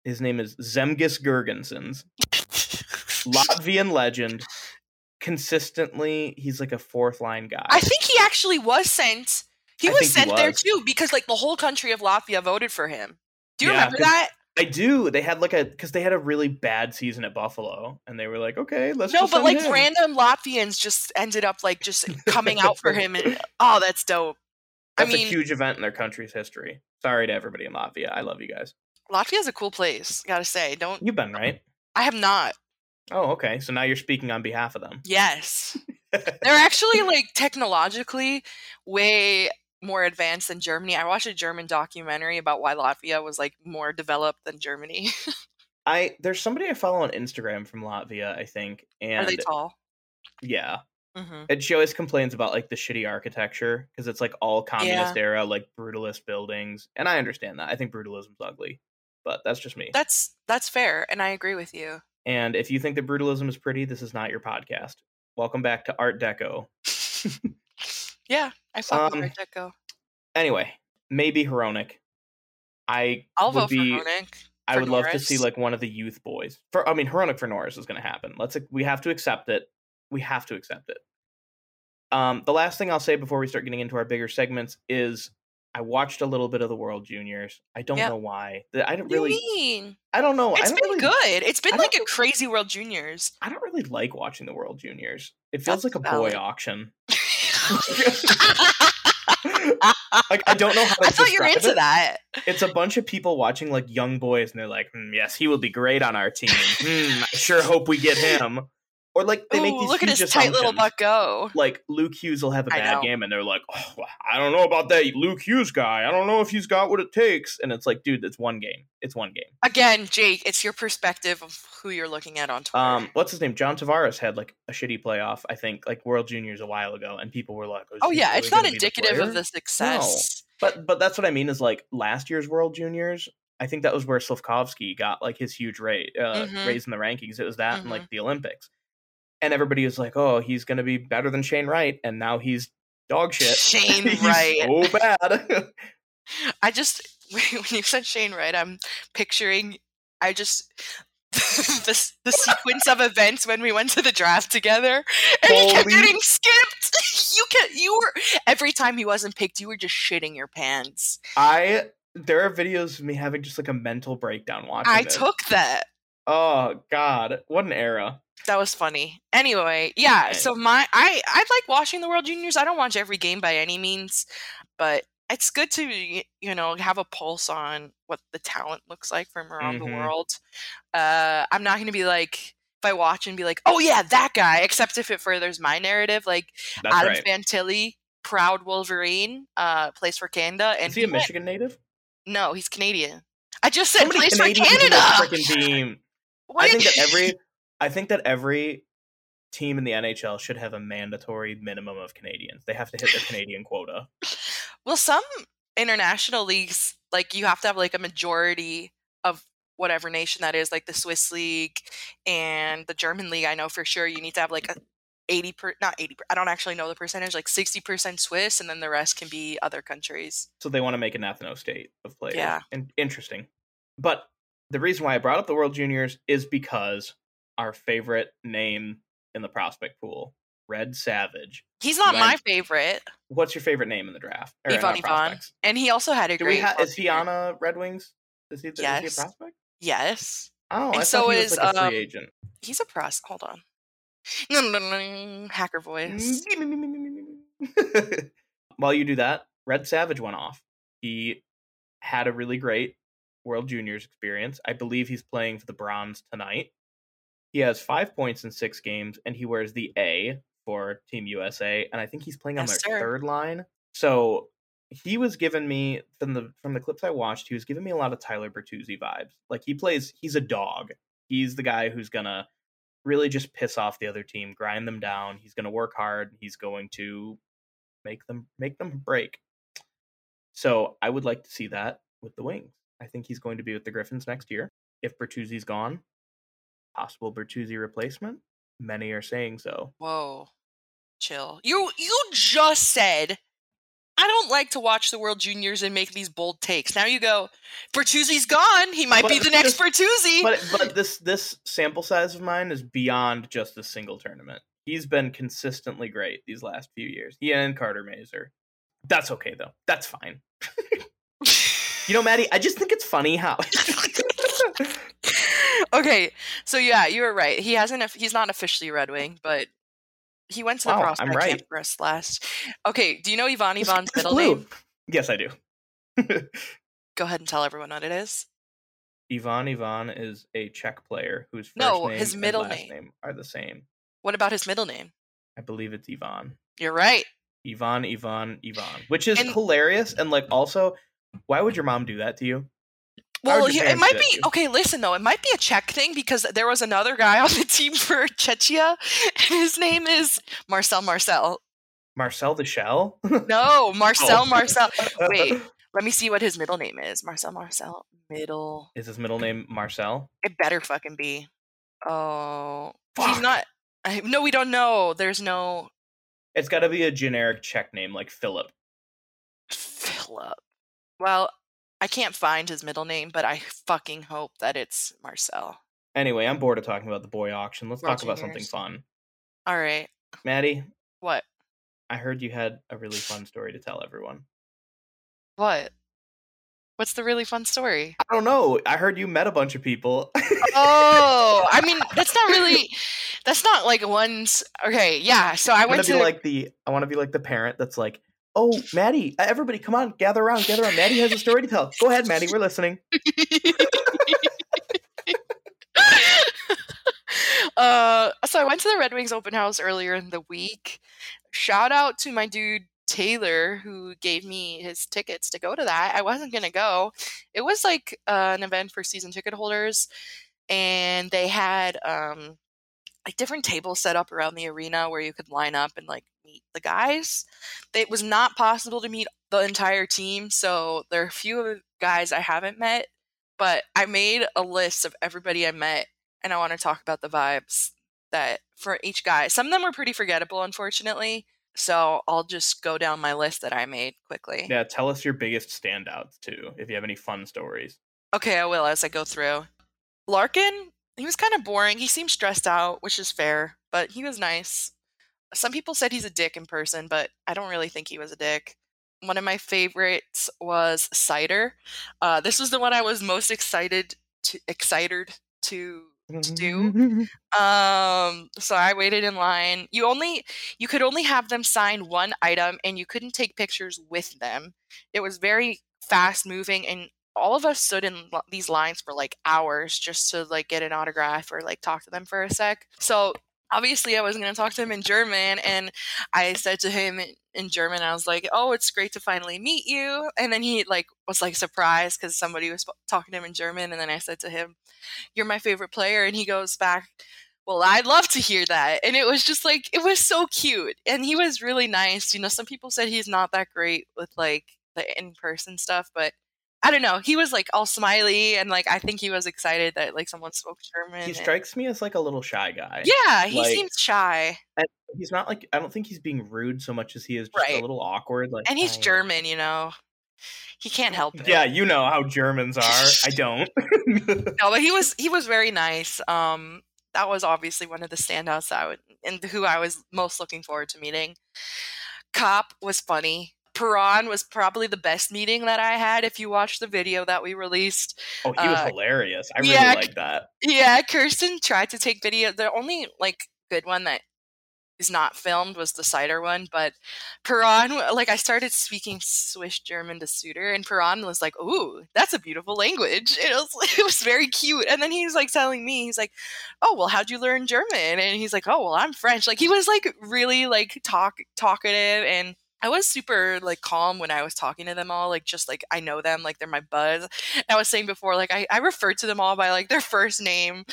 His name is Zemgus Girgensons. Latvian legend. Consistently, he's like a fourth line guy. I think he actually was sent. He I was think he sent there too because like the whole country of Latvia voted for him. Do you Yeah, remember that? I do. They had like a because they had a really bad season at Buffalo, and they were like, okay, let's No, but like random Latvians just ended up like just coming out for him, and oh, that's dope. That's I mean, a huge event in their country's history. Sorry to everybody in Latvia. I love you guys. Latvia's a cool place. Gotta say, don't You've been right. I have not. Oh, okay. So now you're speaking on behalf of them. Yes, they're actually like technologically way more advanced than Germany. I watched a German documentary about why Latvia was like more developed than Germany. I there's somebody I follow on Instagram from Latvia, I think, And Are they tall? yeah, hmm and she always complains about like the shitty architecture because it's like all communist era, like brutalist buildings, and I understand that. I think brutalism's ugly, but that's just me. That's that's fair, and I agree with you. And if you think that brutalism is pretty, this is not your podcast. Welcome back to Art Deco. Yeah, I saw Um, Art Deco. Anyway, maybe Hronek. I I'll would vote be. for Hronek. I would love to see like one of the youth boys. For I mean, Hronek for Norris is going to happen. Let's we have to accept it. We have to accept it. Um, the last thing I'll say before we start getting into our bigger segments is I watched a little bit of the World Juniors. I don't know why. I don't What do you really. mean? I don't know. It's don't been really, good. It's been like a crazy World Juniors. I don't really like watching the World Juniors. It feels That's like a boy valid. auction. like I don't know how to I thought you were into it. that. It's a bunch of people watching like young boys, and they're like, "Hmm, "Yes, he will be great on our team. Hmm, I sure hope we get him." Or like they make these look at his tight little butt go. Like Luke Hughes will have a bad game, and they're like, "Oh, I don't know about that Luke Hughes guy. I don't know if he's got what it takes." And it's like, dude, it's one game. It's one game. Again, Jake, it's your perspective of who you're looking at on Twitter. Um, what's his name? John Tavares had like a shitty playoff, I think, like World Juniors a while ago, and people were like, oh yeah, really it's not gonna the indicative of the success. But but that's what I mean is like last year's World Juniors. I think that was where Slafkovsky got like his huge rate uh, Mhm. raise in the rankings. It was that and Mhm. like the Olympics, and everybody was like, "Oh, he's gonna be better than Shane Wright," and now he's dog shit. Shane Wright. so bad. I just when you said Shane Wright, I'm picturing. I just the the sequence of events when we went to the draft together, and he kept getting skipped. You kept you were every time he wasn't picked, you were just shitting your pants. I there are videos of me having just like a mental breakdown watching. I this. took that. Oh God, what an era! That was funny. Anyway, yeah. So my I I like watching the World Juniors. I don't watch every game by any means, but it's good to you know have a pulse on what the talent looks like from around the Mhm. world. Uh, I'm not going to be like if I watch and be like, oh yeah, that guy. Except if it furthers my narrative, like That's Adam right. Fantilli, proud Wolverine, uh, plays for Canada, and Is he a went- Michigan native? No, he's Canadian. I just said plays for Canadian Canada. the freaking team. What I think that every I think that every team in the NHL should have a mandatory minimum of Canadians. They have to hit their Canadian quota. Well, some international leagues, like you have to have like a majority of whatever nation that is, like the Swiss league and the German league. I know for sure you need to have like a 80 per not 80 per, I don't actually know the percentage, like 60% Swiss and then the rest can be other countries. So they want to make an ethno state of players. Yeah. And interesting. But the reason why I brought up the World Juniors is because our favorite name in the prospect pool, Red Savage. He's not my favorite. What's your favorite name in the draft? Or, Ivan not And he also had a great ha- is he on a Red Wings? Is he, is he a prospect? Yes. Oh, And I so thought he is, was like a um, free agent. He's a pros. Hold on. No, no, no, no, hacker voice. While you do that, Red Savage went off. He had a really great World Juniors experience. I believe he's playing for the Bronze tonight. He has five points in six games, and he wears the A for Team USA. And I think he's playing on Yes, their sir. third line. So he was giving me from the from the clips I watched, he was giving me a lot of Tyler Bertuzzi vibes. Like he plays, he's a dog. He's the guy who's gonna really just piss off the other team, grind them down. He's gonna work hard. He's going to make them make them break. So I would like to see that with the Wings. I think he's going to be with the Griffins next year. If Bertuzzi's gone, possible Bertuzzi replacement. Many are saying so. Whoa. Chill. You you just said I don't like to watch the World Juniors and make these bold takes. Now you go, Bertuzzi's gone. He might be the next Bertuzzi. But but this this sample size of mine is beyond just a single tournament. He's been consistently great these last few years. He and Carter Mazur. That's okay though. That's fine. You know, Maddie, I just think it's funny how okay, so yeah, you were right. He hasn't. He's not officially Red Wing, but he went to the Wow, I'm right. camp for us last. Okay, do you know Ivan Ivan's middle blue. name? Yes, I do. Go ahead and tell everyone what it is. Ivan Ivan is a Czech player whose first No, name his and middle last name. are the same. What about his middle name? I believe it's Ivan. You're right. Ivan, Ivan, Ivan, which is And- hilarious. And like, also, why would your mom do that to you? Well, it might be you? okay. Listen though, it might be a Czech thing because there was another guy on the team for Czechia, and his name is Marcel Marcel. Marcel the Shell? No, Marcel Oh. Marcel. Wait, let me see what his middle name is. Marcel Marcel. Middle. Is his middle name Marcel? It better fucking be. Oh, he's not. I, no, we don't know. There's no It's got to be a generic Czech name like Philip. Philip. Well, I can't find his middle name, but I fucking hope that it's Marcel. Anyway, I'm bored of talking about the boy auction. Let's World talk about something fun. All right. Maddie, What? I heard you had a really fun story to tell everyone. What? What's the really fun story? I don't know. I heard you met a bunch of people. Oh, I mean, that's not really. That's not like one's. Okay, yeah. So I I want went to. be like the I want to be like the parent that's like, "Oh, Maddie, uh, everybody come on, gather around, gather around. Maddie has a story to tell. Go ahead, Maddie, we're listening." uh, so I went to the Red Wings open house earlier in the week. Shout out to my dude Taylor who gave me his tickets to go to that. I wasn't gonna go. It was like uh, an event for season ticket holders, and they had um, like different tables set up around the arena where you could line up and like meet the guys. It was not possible to meet the entire team, so there are a few of the guys I haven't met, but I made a list of everybody I met and I want to talk about the vibes that for each guy. Some of them were pretty forgettable unfortunately. So I'll just go down my list that I made quickly. Yeah, tell us your biggest standouts too, if you have any fun stories. Okay, I will as I go through. Larkin, he was kind of boring. He seemed stressed out, which is fair, but he was nice. Some people said he's a dick in person, but I don't really think he was a dick. One of my favorites was Seider. Uh, this was the one I was most excited to excited to to do. Um, so I waited in line. You only you could only have them sign one item and you couldn't take pictures with them. It was very fast moving and all of us stood in these lines for like hours just to like get an autograph or like talk to them for a sec. So obviously I wasn't going to talk to him in German and I said to him in German I was like, "Oh, it's great to finally meet you." And then he like was like surprised cuz somebody was talking to him in German and then I said to him, "You're my favorite player." And he goes back, "Well, I'd love to hear that." And it was just like it was so cute and he was really nice. You know, some people said he's not that great with like the in-person stuff, but I don't know. He was like all smiley and like I think he was excited that like someone spoke German. He and- strikes me as like a little shy guy. yeah, he like- seems shy. And he's not like I don't think he's being rude so much as he is just a little awkward. Like, And he's "Hi." German, you know. He can't help it. Yeah, you know how Germans are. I don't. No, but he was he was very nice. Um that was obviously one of the standouts that I would and who I was most looking forward to meeting. Copp was funny. Perron was probably the best meeting that I had if you watch the video that we released. oh, he was Uh, hilarious. I really yeah, like that. Yeah, Kirsten tried to take video. The only like good one that is not filmed was the Seider one, but Perron, like I started speaking Swiss German to Suter, and Perron was like, "Ooh, that's a beautiful language." It was it was very cute. And then he was like telling me, he's like, "Oh, well, how'd you learn German?" And he's like, "Oh, well, I'm French." Like he was like really like talk talkative and. I was super like calm when I was talking to them all, like just like I know them, like they're my buzz. I was saying before, like I, I refer to them all by like their first name.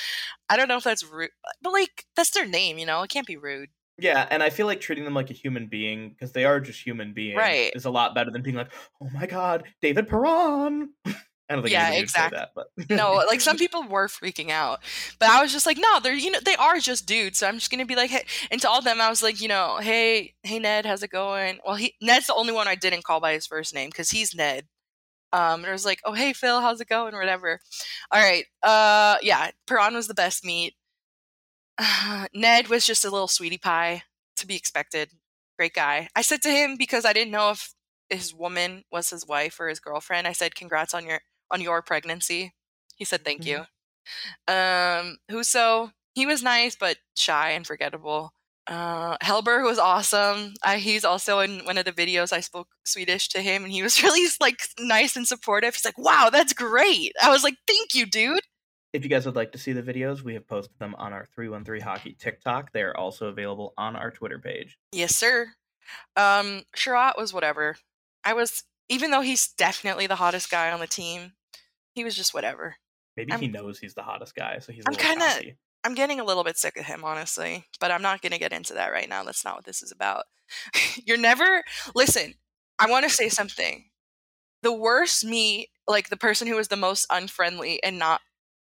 I don't know if that's rude, but like that's their name, you know. It can't be rude, Yeah, and I feel like treating them like a human being because they are just human beings, Right. is a lot better than being like, "Oh my God, David Perron." I don't think Yeah, exactly. that, but no, like some people were freaking out, but I was just like, no, they're you know they are just dudes. So I'm just gonna be like, hey, and to all of them, I was like, you know, hey, hey Ned, how's it going? Well, he Ned's the only one I didn't call by his first name because he's Ned. Um, and I was like, oh hey Phil, how's it going? Whatever. All right, uh, yeah, Perron was the best meet. Ned was just a little sweetie pie to be expected. Great guy. I said to him because I didn't know if his woman was his wife or his girlfriend. I said, congrats on your on your pregnancy. He said thank you. Um, Husso, he was nice but shy and forgettable. Uh, Hellberg was awesome. I, he's also in one of the videos I spoke Swedish to him, and he was really like nice and supportive. He's like, "Wow, that's great." I was like, "Thank you, dude." if you guys would like to see the videos, we have posted them on our 313 Hockey TikTok. They are also available on our Twitter page. Yes, sir. Um, Chiarot was whatever. I was, even though he's definitely the hottest guy on the team, he was just whatever. Maybe I'm- he knows he's the hottest guy, so he's I'm kinda- I'm getting a little bit sick of him, honestly, but I'm not going to get into that right now. That's not what this is about. You're never, listen, I want to say something. The worst me, like the person who was the most unfriendly and not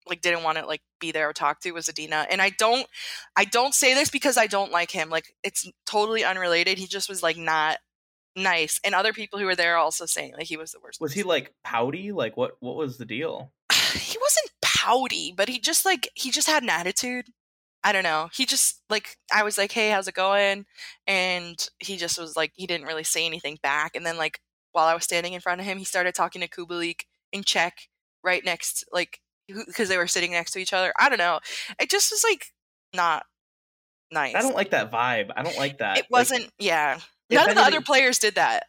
like didn't want to like be there or talk to was Zadina. And I don't I don't say this because I don't like him. Like it's totally unrelated. He just was like not nice. And other people who were there also saying like he was the worst. Was he like pouty? Like what? What was the deal? he wasn't pouty, but he just like he just had an attitude. I don't know. He just like I was like, "Hey, how's it going?" And he just was like he didn't really say anything back. And then like while I was standing in front of him, he started talking to Kubalik in Czech right next like because they were sitting next to each other. I don't know. It just was like not nice. I don't like that vibe. I don't like that. it wasn't yeah. None of the other players did that.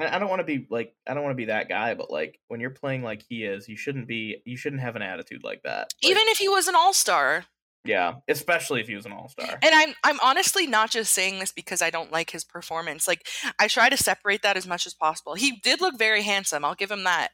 I I don't want to be like I don't want to be that guy, but like when you're playing like he is, you shouldn't be. You shouldn't have an attitude like that. Like, Even if he was an all-star. yeah, especially if he was an all star. And I'm I'm honestly not just saying this because I don't like his performance. Like I try to separate that as much as possible. He did look very handsome, I'll give him that.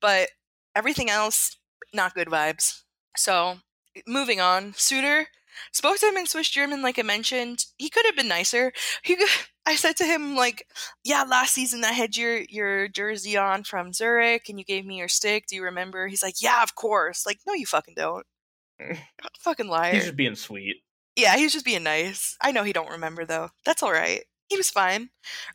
But everything else not good vibes. So, moving on. Suter Spoke to him in Swiss German, like I mentioned. He could have been nicer. He, could- I said to him, like, "Yeah, last season I had your your jersey on from Zurich, and you gave me your stick. Do you remember?" He's like, "Yeah, of course." Like, no, you fucking don't. Eh. fucking liar. He's just being sweet. Yeah, he's just being nice. I know he don't remember though. That's all right. He was fine.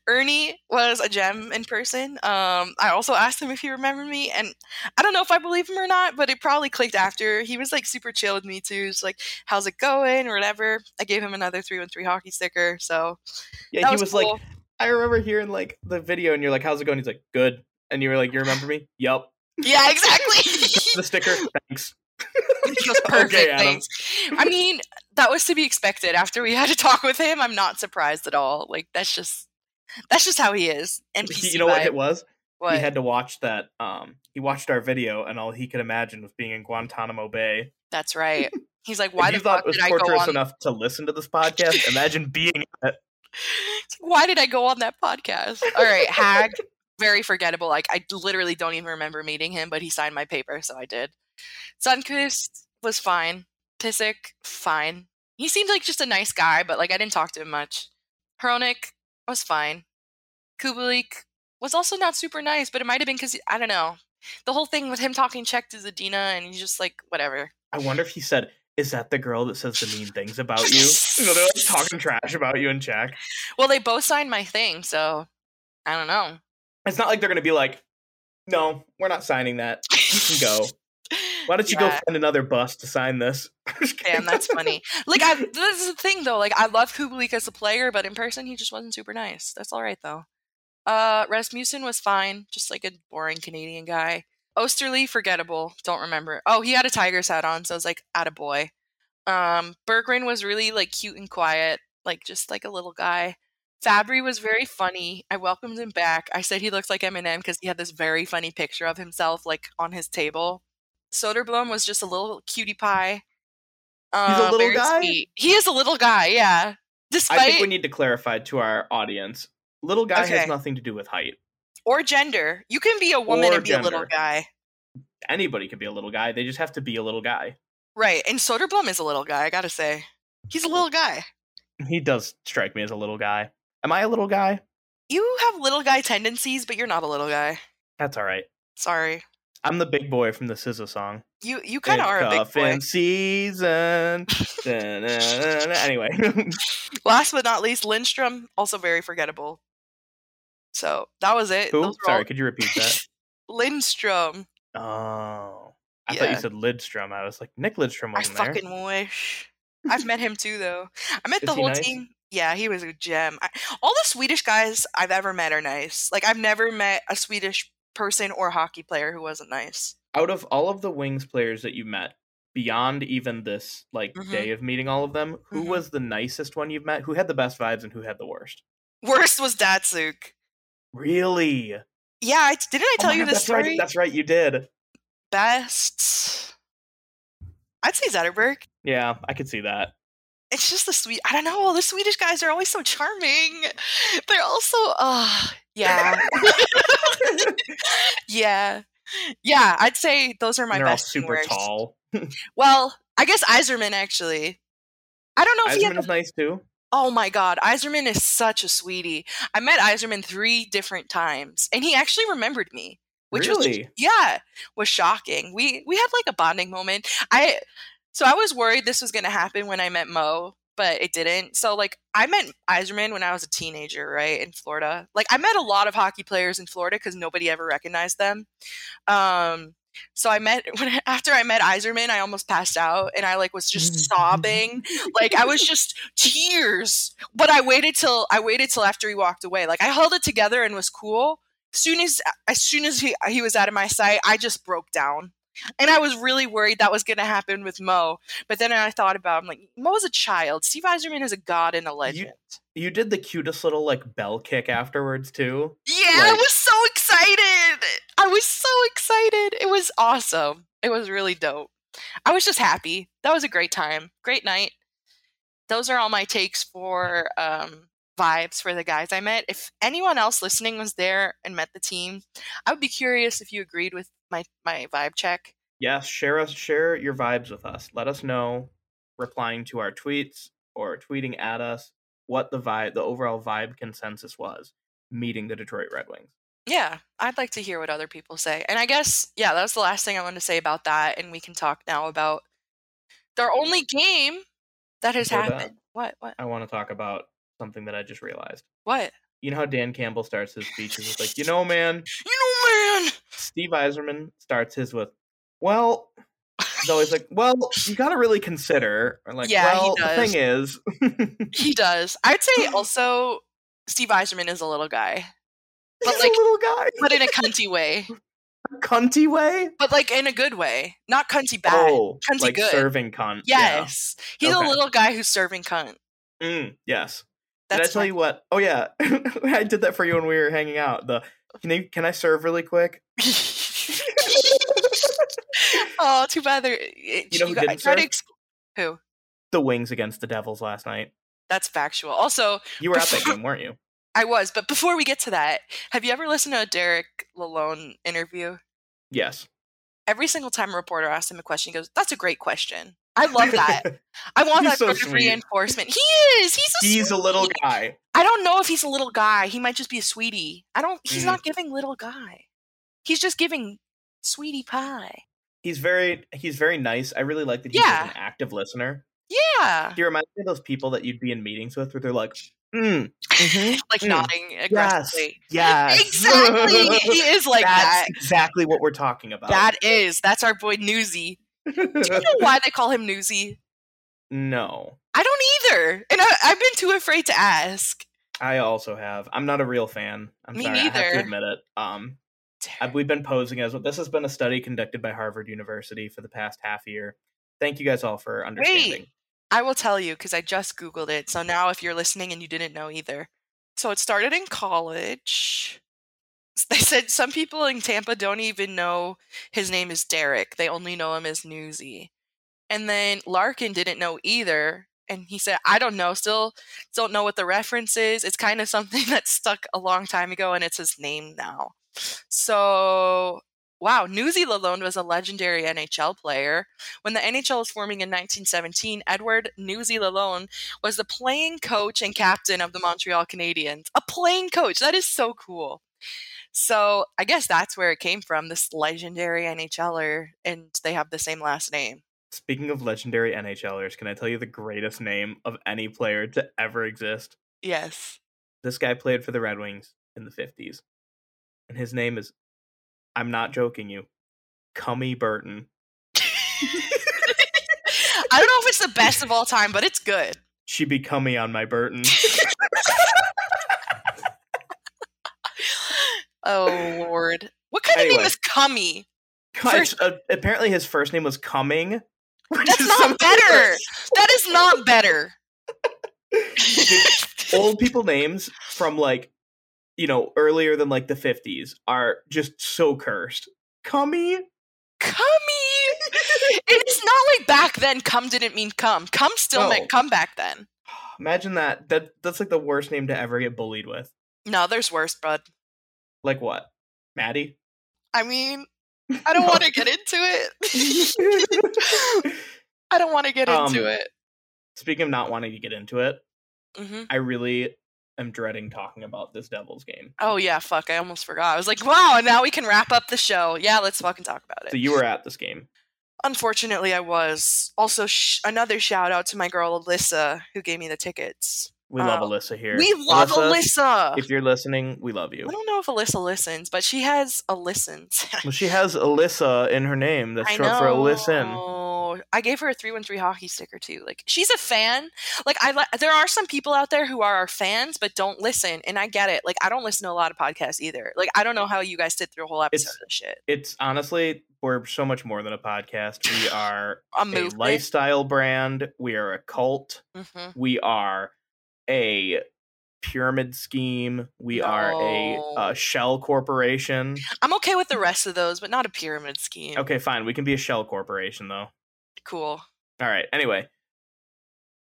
Erne was a gem in person. Um, I also asked him if he remembered me, and I don't know if I believe him or not, but it probably clicked after. He was like super chill with me too. He's like, "How's it going?" or whatever. I gave him another three one three hockey sticker. So Yeah, that he was, was cool. like, I remember hearing like the video, and you're like, "How's it going?" He's like, "Good," and you were like, "You remember me?" Yep. yeah, exactly. The sticker. Thanks. He goes, perfect. Okay. I mean, that was to be expected. After we had to talk with him, I'm not surprised at all. Like that's just that's just how he is. NPC you know what it was? What? He had to watch that. Um, he watched our video, and all he could imagine was being in Guantanamo Bay. That's right. He's like, why the thought fuck it was did I go on? enough to listen to this podcast, imagine being. in it. Why did I go on that podcast? All right, Hagg, very forgettable. Like I literally don't even remember meeting him, but he signed my paper, so I did. Sundqvist was fine. Pissick, fine. He seemed like just a nice guy, but like I didn't talk to him much. Hronek was fine. Kubalik was also not super nice, but it might have been because I don't know. The whole thing with him talking Czech to Zadina, and he's just like, whatever. I wonder if he said, "Is that the girl that says the mean things about you?" you know, they're like talking trash about you in Czech. Well, they both signed my thing, so I don't know. It's not like they're gonna be like, "No, we're not signing that. You can go. Why don't you go find another bus to sign this?" Damn, that's funny. Like, I this is the thing though. Like, I love Kubalik as a player, but in person, he just wasn't super nice. That's all right though. Uh, Rasmussen was fine, just like a boring Canadian guy. Oesterle, forgettable. Don't remember. Oh, he had a Tigers hat on, so I was like, "At a boy." Um, Berggren was really like cute and quiet, like just like a little guy. Fabbri was very funny. I welcomed him back. I said he looks like Eminem because he had this very funny picture of himself like on his table. Soderblom was just a little cutie pie. He's a Uh, little guy? sweet. He is a little guy, yeah. Despite I think we need to clarify to our audience: little guy Okay. has nothing to do with height. or gender, you can be a woman Or and be a little guy, Anybody can be a little guy. They just have to be a little guy. right? And Soderblom is a little guy. I gotta say, he's a little guy. He does strike me as a little guy. Am I a little guy? You have little guy tendencies, but you're not a little guy. That's all right. Sorry, I'm the big boy from the SZA song. you you kind of are a big boy. season. Anyway, Last but not least, Lindstrom also very forgettable. So that was it. Sorry, all- could you repeat that? Lindstrom. Oh, I thought you said Lidstrom. I was like, Nick Lidstrom I wasn't there. fucking wish. I've met him too, though. I met Is the whole nice? team. Yeah, he was a gem. I, all the Swedish guys I've ever met are nice. Like I've never met a Swedish person or hockey player who wasn't nice. Out of all of the Wings players that you met, beyond even this like Mhm. day of meeting all of them, who Mhm. was the nicest one you've met? Who had the best vibes and who had the worst? Worst was Datsyuk. Really? Yeah, I, didn't I Oh tell my you God, this that's story? Right, that's right. You did. Best. I'd say Zetterberg. Yeah, I could see that. It's just the sweet. I don't know. The Swedish guys are always so charming. They're also, uh, yeah, yeah, yeah. I'd say those are my they're all best. and super tall. Well, I guess Yzerman actually. I don't know if he had Yzerman is nice too. Oh my god, Yzerman is such a sweetie. I met Yzerman three different times, and he actually remembered me, which was Really? yeah, was shocking. We we had like a bonding moment. I so I was worried this was gonna happen when I met Mo, but it didn't. So like I met Yzerman when I was a teenager, right in Florida. Like I met a lot of hockey players in Florida because nobody ever recognized them. Um, so I met when after I met Yzerman, I almost passed out, and I like was just sobbing like I was just tears. But I waited till I waited till after he walked away. Like I held it together and was cool. Soon as as soon as he he was out of my sight, I just broke down. And I was really worried that was going to happen with Mo. But then I thought about, I'm like, Mo's a child. Steve Yzerman is a god and a legend. You did the cutest little like bell kick afterwards too. yeah, I was so excited. I was so excited. It was awesome. It was really dope. I was just happy. That was a great time. Great night. Those are all my takes for um, vibes for the guys I met. If anyone else listening was there and met the team, I would be curious if you agreed with my my vibe check. Yes, share us share your vibes with us. Let us know replying to our tweets or tweeting at us what the vibe, the overall vibe consensus was meeting the Detroit Red Wings. Yeah, I'd like to hear what other people say. And I guess, yeah, that was the last thing I wanted to say about that. And we can talk now about their only game that has Before that, happened. What? What? I want to talk about something that I just realized. What? You know how Dan Campbell starts his speeches with like, you know, man, You Steve Yzerman starts his with, well, though he's always like, well, you got to really consider. Or like, Yeah, well, the thing is, He does. I'd say also Steve Yzerman is a little guy, But, he's like- a little guy, but in a cunty way. cunty way. But like in a good way, not cunty bad. Oh, Cunty like good. serving cunt. yeah. yes, he's Okay. a little guy who's serving cunt. Mm, yes. That's Did I tell you what? Oh yeah, I did that for you when we were hanging out. The can I can I serve really quick? oh, too bad. There, eh, You know who I didn't serve? ex- who? The Wings against the Devils last night. That's factual. Also, You were at that game, weren't you? I was, but before we get to that, have you ever listened to a Derek Lalonde interview? Yes. Every single time a reporter asks him a question, he goes, "That's a great question. I love that. I want that so sort of sweet. reinforcement." He is. He's a. He's a little guy. I don't know if he's a little guy. He might just be a sweetie. I don't. He's Mm. not giving little guy. He's just giving sweetie pie. He's very he's very nice. I really like that he's Yeah. an active listener. Yeah, He reminds me of those people that you'd be in meetings with where they're like, mm, mhm, like Mm. nodding yes, aggressively. yes. Exactly. he is like That's that. exactly what we're talking about. That is. That's our boy Newsy. Do you know why they call him Newsy? no. I don't either, and I, I've been too afraid to ask. I also have. I'm not a real fan. I'm Me sorry. I have to admit it. Um, we've been posing as this has been a study conducted by Harvard University for the past half year. Thank you guys all for understanding. I will tell you because I just Googled it. So now, if you're listening and you didn't know either, so it started in college. They said some people in Tampa don't even know his name is Derek. They only know him as Newsy. And then Larkin didn't know either. And he said, I don't know, still don't know what the reference is. It's kind of something that stuck a long time ago and it's his name now. So, wow, Newsy Lalonde was a legendary NHL player. When the NHL was forming in 1917, Edward Newsy Lalonde was the playing coach and captain of the Montreal Canadiens. A playing coach. That is so cool. So I guess that's where it came from, this legendary NHLer, and they have the same last name. Speaking of legendary NHLers, can I tell you the greatest name of any player to ever exist? Yes. This guy played for the Red Wings in the 50s. And his name is, I'm not joking you, Cummy Burton. I don't know if it's the best of all time, but it's good. She be cummy on my Burton. Oh Lord. What kind of name is Cummy? Guys, uh, apparently his first name was Cumming. That's not better. That is not better. Old people names from like, you know, earlier than like the 50s are just so cursed. Cummy? Cummy. It's not like back then cum didn't mean cum. Cum still No. meant come back then. Imagine that. That that's like the worst name to ever get bullied with. No, there's worse, bud. Like what? Maddie? I mean, I don't want to get into it. I don't want to get into Um, it. Speaking of not wanting to get into it, hmm I really am dreading talking about this Devils game. Oh yeah, fuck! I almost forgot. I was like, wow, and now we can wrap up the show. Yeah, let's fucking talk about So it. you were at this game. Unfortunately, I was. Also, sh- another shout out to my girl Alyssa who gave me the tickets. We love Uh, Alyssa here. We love Alyssa. If you're listening, we love you. I don't know if Alyssa listens, but she has a listens. Well, she has Alyssa in her name. That's I short for a listen. I gave her a three one three hockey sticker too. Like she's a fan. Like I, li- there are some people out there who are our fans but don't listen, and I get it. Like I don't listen to a lot of podcasts either. Like I don't know how you guys sit through a whole episode It's- of this shit. It's honestly, we're so much more than a podcast. We are A a lifestyle brand. We are a cult. hmm We are a pyramid scheme. We are a, No. uh shell corporation. I'm okay with the rest of those, but not a pyramid scheme. Okay, fine. We can be a shell corporation, though. Cool. All right. Anyway,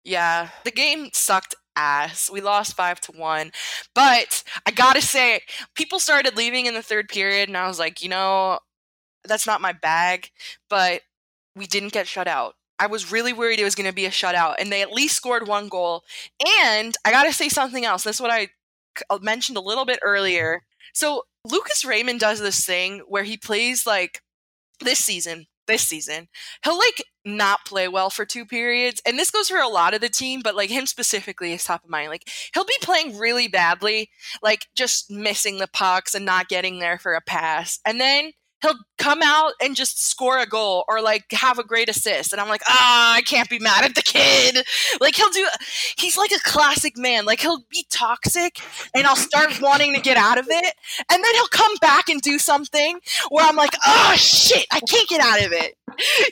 Yeah, the game sucked ass. We lost five to one, but I gotta say, people started leaving in the third period, and I was like, you know, that's not my bag. But we didn't get shut out. I was really worried it was going to be a shutout, and they at least scored one goal. And I got to say something else. This is what I uh, mentioned a little bit earlier. So Lucas Raymond does this thing where he plays like this season, this season, he'll like not play well for two periods. And this goes for a lot of the team, but like him specifically is top of mind. Like he'll be playing really badly, like just missing the pucks and not getting there for a pass. And then he'll come out and just score a goal or like have a great assist. And i'm like ah i can't be mad at the kid. Like he'll do he's like a classic man. Like he'll be toxic and i'll start wanting to get out of it. And then he'll come back and do something where i'm like oh shit i can't get out of it.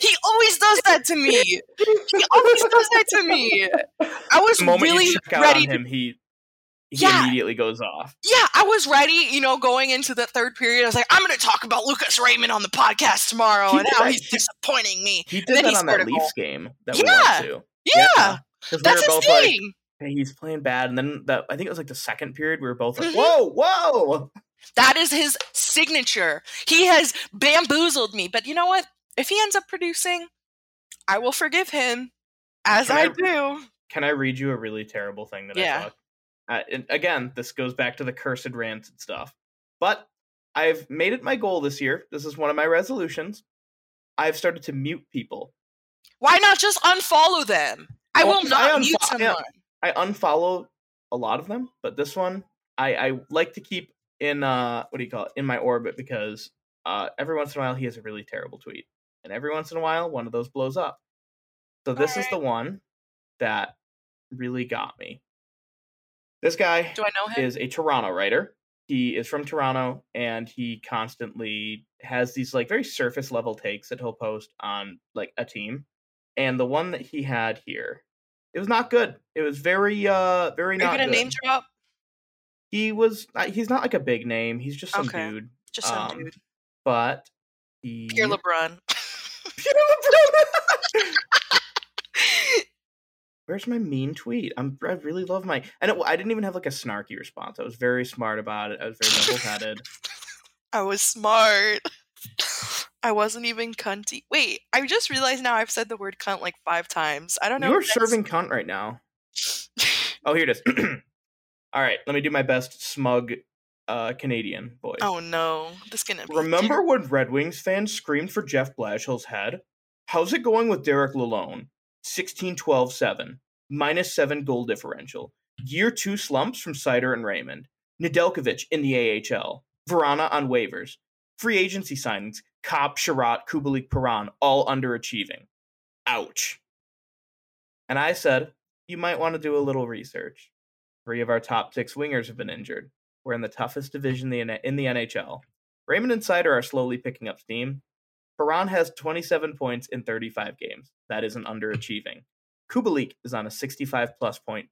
He always does that to me. He always does that to me. I was really ready him he he yeah. immediately goes off. Yeah, I was ready, you know, going into the third period. I was like, I'm going to talk about Lucas Raymond on the podcast tomorrow he and how he's disappointing me. He did that on that Leafs game that yeah. we went to. Yeah, yeah. that's we his thing. Like, hey, he's playing bad, and then that I think it was like the second period. We were both like, mm-hmm. "Whoa, whoa!" That is his signature. He has bamboozled me. But you know what? If he ends up producing, I will forgive him, as I, I, do. Can I read you a really terrible thing that yeah. I thought? Uh, again, this goes back to the cursed rants and stuff. But I've made it my goal this year. This is one of my resolutions. I've started to mute people. Why not just unfollow them? I well, will not I unfo- mute someone. I, I unfollow a lot of them, but this one I, I like to keep in uh what do you call it in my orbit because uh every once in a while he has a really terrible tweet, and every once in a while one of those blows up. So this right. is the one that really got me. This guy Do I know him? is a Toronto writer. He is from Toronto and he constantly has these like very surface level takes that he'll post on like a team. And the one that he had here, it was not good. It was very uh very Are not you gonna good. name drop? He was uh, he's not like a big name. He's just some okay. dude. Just some um, dude. But he Pierre LeBrun. Pierre LeBrun. where's my mean tweet? I'm I really love my and it, I didn't even have like a snarky response. I was very smart about it. I was very level headed. I was smart. I wasn't even cunty. Wait, I just realized now I've said the word cunt like five times. I don't know. You're serving cunt right now. oh, here it is. All right, let me do my best smug uh, Canadian voice. Oh no, this gonna be. Remember when Red Wings fans screamed for Jeff Blashill's head? How's it going with Derek Lalonde? 16 12 7, minus 7 goal differential. Year 2 slumps from Seider and Raymond. Nedeljkovic in the AHL. Vrana on waivers. Free agency signings. Copp, Chiarot, Kubalik, Perron, all underachieving. Ouch. And I said, you might want to do a little research. Three of our top six wingers have been injured. We're in the toughest division in the NHL. Raymond and Seider are slowly picking up steam. Perron has 27 points in 35 games. That isn't underachieving. Kubalik is on a 65 plus point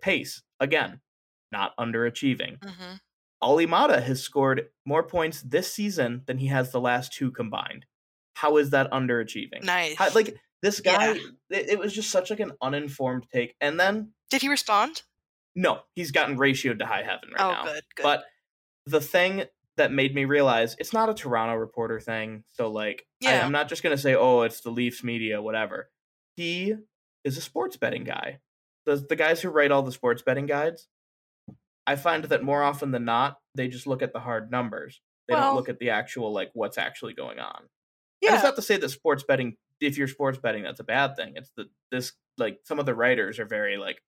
pace. Again, not underachieving. Mm-hmm. Olli Maatta has scored more points this season than he has the last two combined. How is that underachieving? Nice. How, like this guy, yeah. it, it was just such like an uninformed take. And then did he respond? No, he's gotten ratioed to high heaven right oh, now. Good, good. But the thing that made me realize it's not a Toronto reporter thing. So like, yeah. I, I'm not just gonna say, oh, it's the Leafs media, whatever. He is a sports betting guy. The the guys who write all the sports betting guides, I find that more often than not, they just look at the hard numbers. They well, don't look at the actual like what's actually going on. Yeah. And it's not to say that sports betting, if you're sports betting, that's a bad thing. It's that this like some of the writers are very like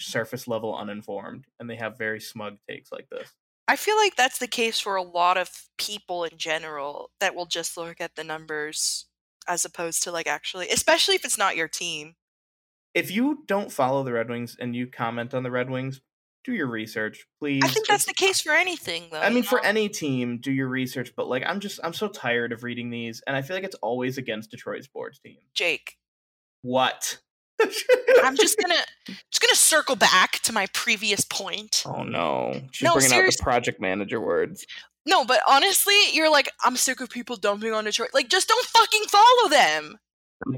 surface level uninformed and they have very smug takes like this. I feel like that's the case for a lot of people in general that will just look at the numbers as opposed to like actually, especially if it's not your team. If you don't follow the Red Wings and you comment on the Red Wings, do your research, please. I think that's the case for anything, though. I mean, know? for any team, do your research. But like, I'm just, I'm so tired of reading these, and I feel like it's always against Detroit sports team. Jake, what? I'm just gonna just gonna circle back to my previous point. Oh no, she's no, bringing seriously. out the project manager words. No, but honestly, you're like, I'm sick of people dumping on Detroit. Like, just don't fucking follow them.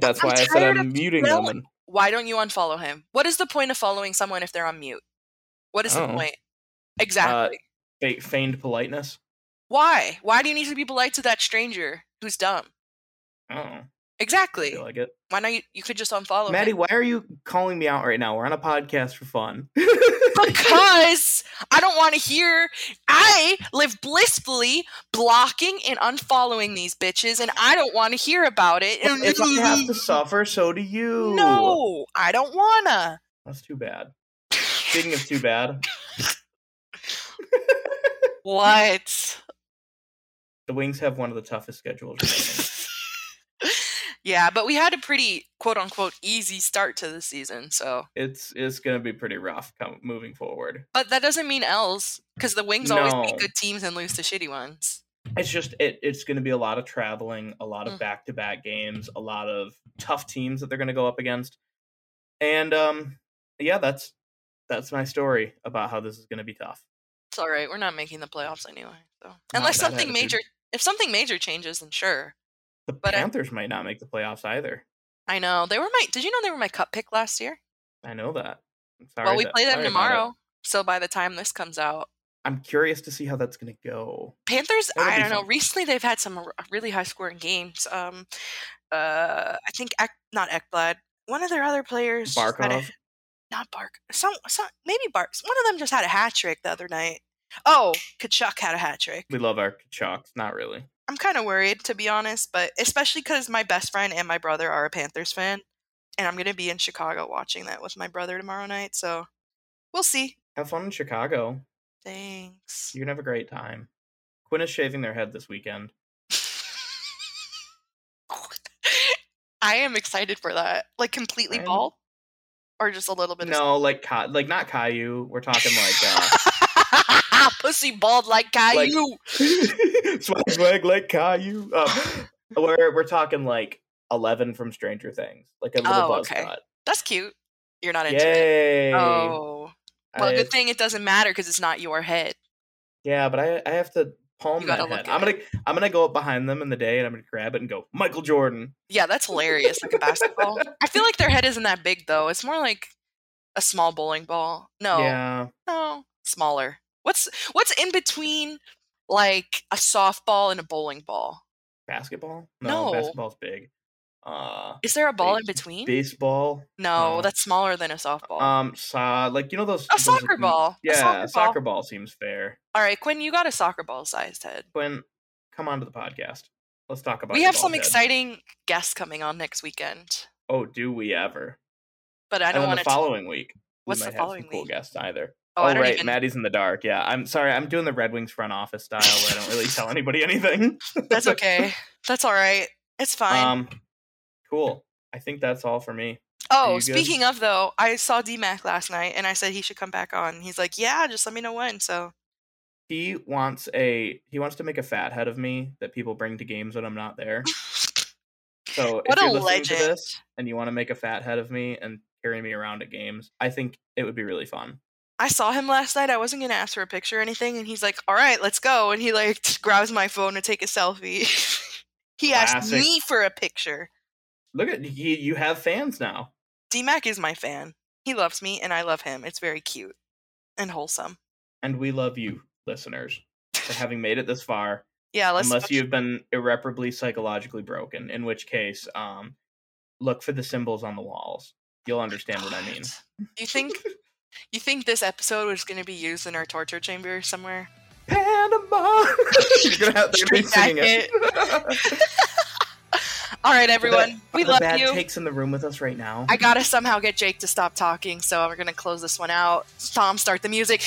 That's I'm why I said I'm muting them. And... Why don't you unfollow him? What is the point of following someone if they're on mute? What is oh. the point? Exactly. Uh, feigned politeness. Why? Why do you need to be polite to that stranger who's dumb? Oh. Exactly. feel like it. Why not? You, you could just unfollow Maddie, him. why are you calling me out right now? We're on a podcast for fun. Because I don't want to hear. I live blissfully blocking and unfollowing these bitches, and I don't want to hear about it. if I have to suffer, so do you. no, I don't wanna. That's too bad. Speaking of too bad, What? the Wings have one of the toughest schedules. Yeah, but we had a pretty quote unquote easy start to the season, so. it's it's going to be pretty rough come, moving forward. But that doesn't mean L's, because the Wings always beat good teams and lose to shitty ones. It's just it, it's going to be a lot of traveling, a lot of Mm. back to back games, a lot of tough teams that they're going to go up against, and um, yeah, that's that's my story about how this is going to be tough. It's all right. We're not making the playoffs anyway. So unless something major, if something major changes, then sure. The But I- Panthers might not make the playoffs either. I know they were my. Did you know they were my cup pick last year? I know that. Well, we that- play them sorry about it. tomorrow. So by the time this comes out, I'm curious to see how that's going to go. Panthers. I don't know. Recently, they've had some really high scoring games. Um, uh, I think Ek, not Ekblad. One of their other players, had a- Barkov. not Bark. Some, some maybe Bark. One of them just had a hat trick the other night. Oh, Tkachuk had a hat trick. We love our Chalks. Not really. I'm kind of worried to be honest, but especially because my best friend and my brother are a Panthers fan, and I'm gonna be in Chicago watching that with my brother tomorrow night. So we'll see. Have fun in Chicago. Thanks. You're gonna have a great time. Quinn is shaving their head this weekend. I am excited for that. Like completely bald, or just a little bit. No, like like not Caillou. We're talking like uh, of pussy bald like Caillou. swag swag like Caillou. Um, we're we're talking like Eleven from Stranger Things, like a little Oh, buzz okay. cut. That's cute. You're not into it. Oh, well, I- good thing it doesn't matter because it's not your head. Yeah, but I I have to palm that head. I'm gonna I'm gonna go up behind them in the day and I'm gonna grab it and go Michael Jordan. Yeah, that's hilarious. Like a basketball. I feel like their head isn't that big though. It's more like a small bowling ball. No, Yeah, no, smaller. What's what's in between like a softball and a bowling ball? basketball. No. basketball's big. Uh, Is there a ball Ba- in between? baseball. no, no. that's smaller than a softball. Um, so, like you know those a those- soccer ball. A Yeah, soccer soccer, ball. ball seems fair. All right, Quinn, you got a soccer ball sized head. Quinn, come on to the podcast. Let's talk about. We have some head. exciting guests coming on next weekend, Oh, do we ever? but I don't want the to. following week. we What's the following cool week? guests either. Oh, I right, even. Maddie's in the dark. Yeah, I'm sorry. I'm doing the Red Wings front office style where I don't really tell anybody anything. That's okay. That's all right. It's fine. Um, cool. I think that's all for me. oh, you good? speaking of though, I saw DMAC last night, and I said he should come back on. He's like, "Yeah, just let me know when." So He wants a he wants to make a fat head of me that people bring to games when I'm not there. So What if you're a listening to legend. this and you want to make a fat head of me and carry me around at games, I think it would be really fun. I saw him last night. I wasn't gonna ask for a picture or anything, and he's like, "All right, let's go." And he like grabs my phone to take a selfie. he asked me for a picture. Look at you, you have fans now. DMAC is my fan. He loves me, and I love him. It's very cute and wholesome. And we love you, listeners, for having made it this far. Yeah, let's. unless you've been irreparably psychologically broken, in which case, um, look for the symbols on the walls. You'll understand what I mean. Do you think? You think this episode was going to be used in our torture chamber somewhere? Panama. You're gonna have to be singing it. All right, everyone. the- we are the love bad you. takes in the room with us right now. I gotta somehow get Jake to stop talking, so we're gonna close this one out. Tom, start the music.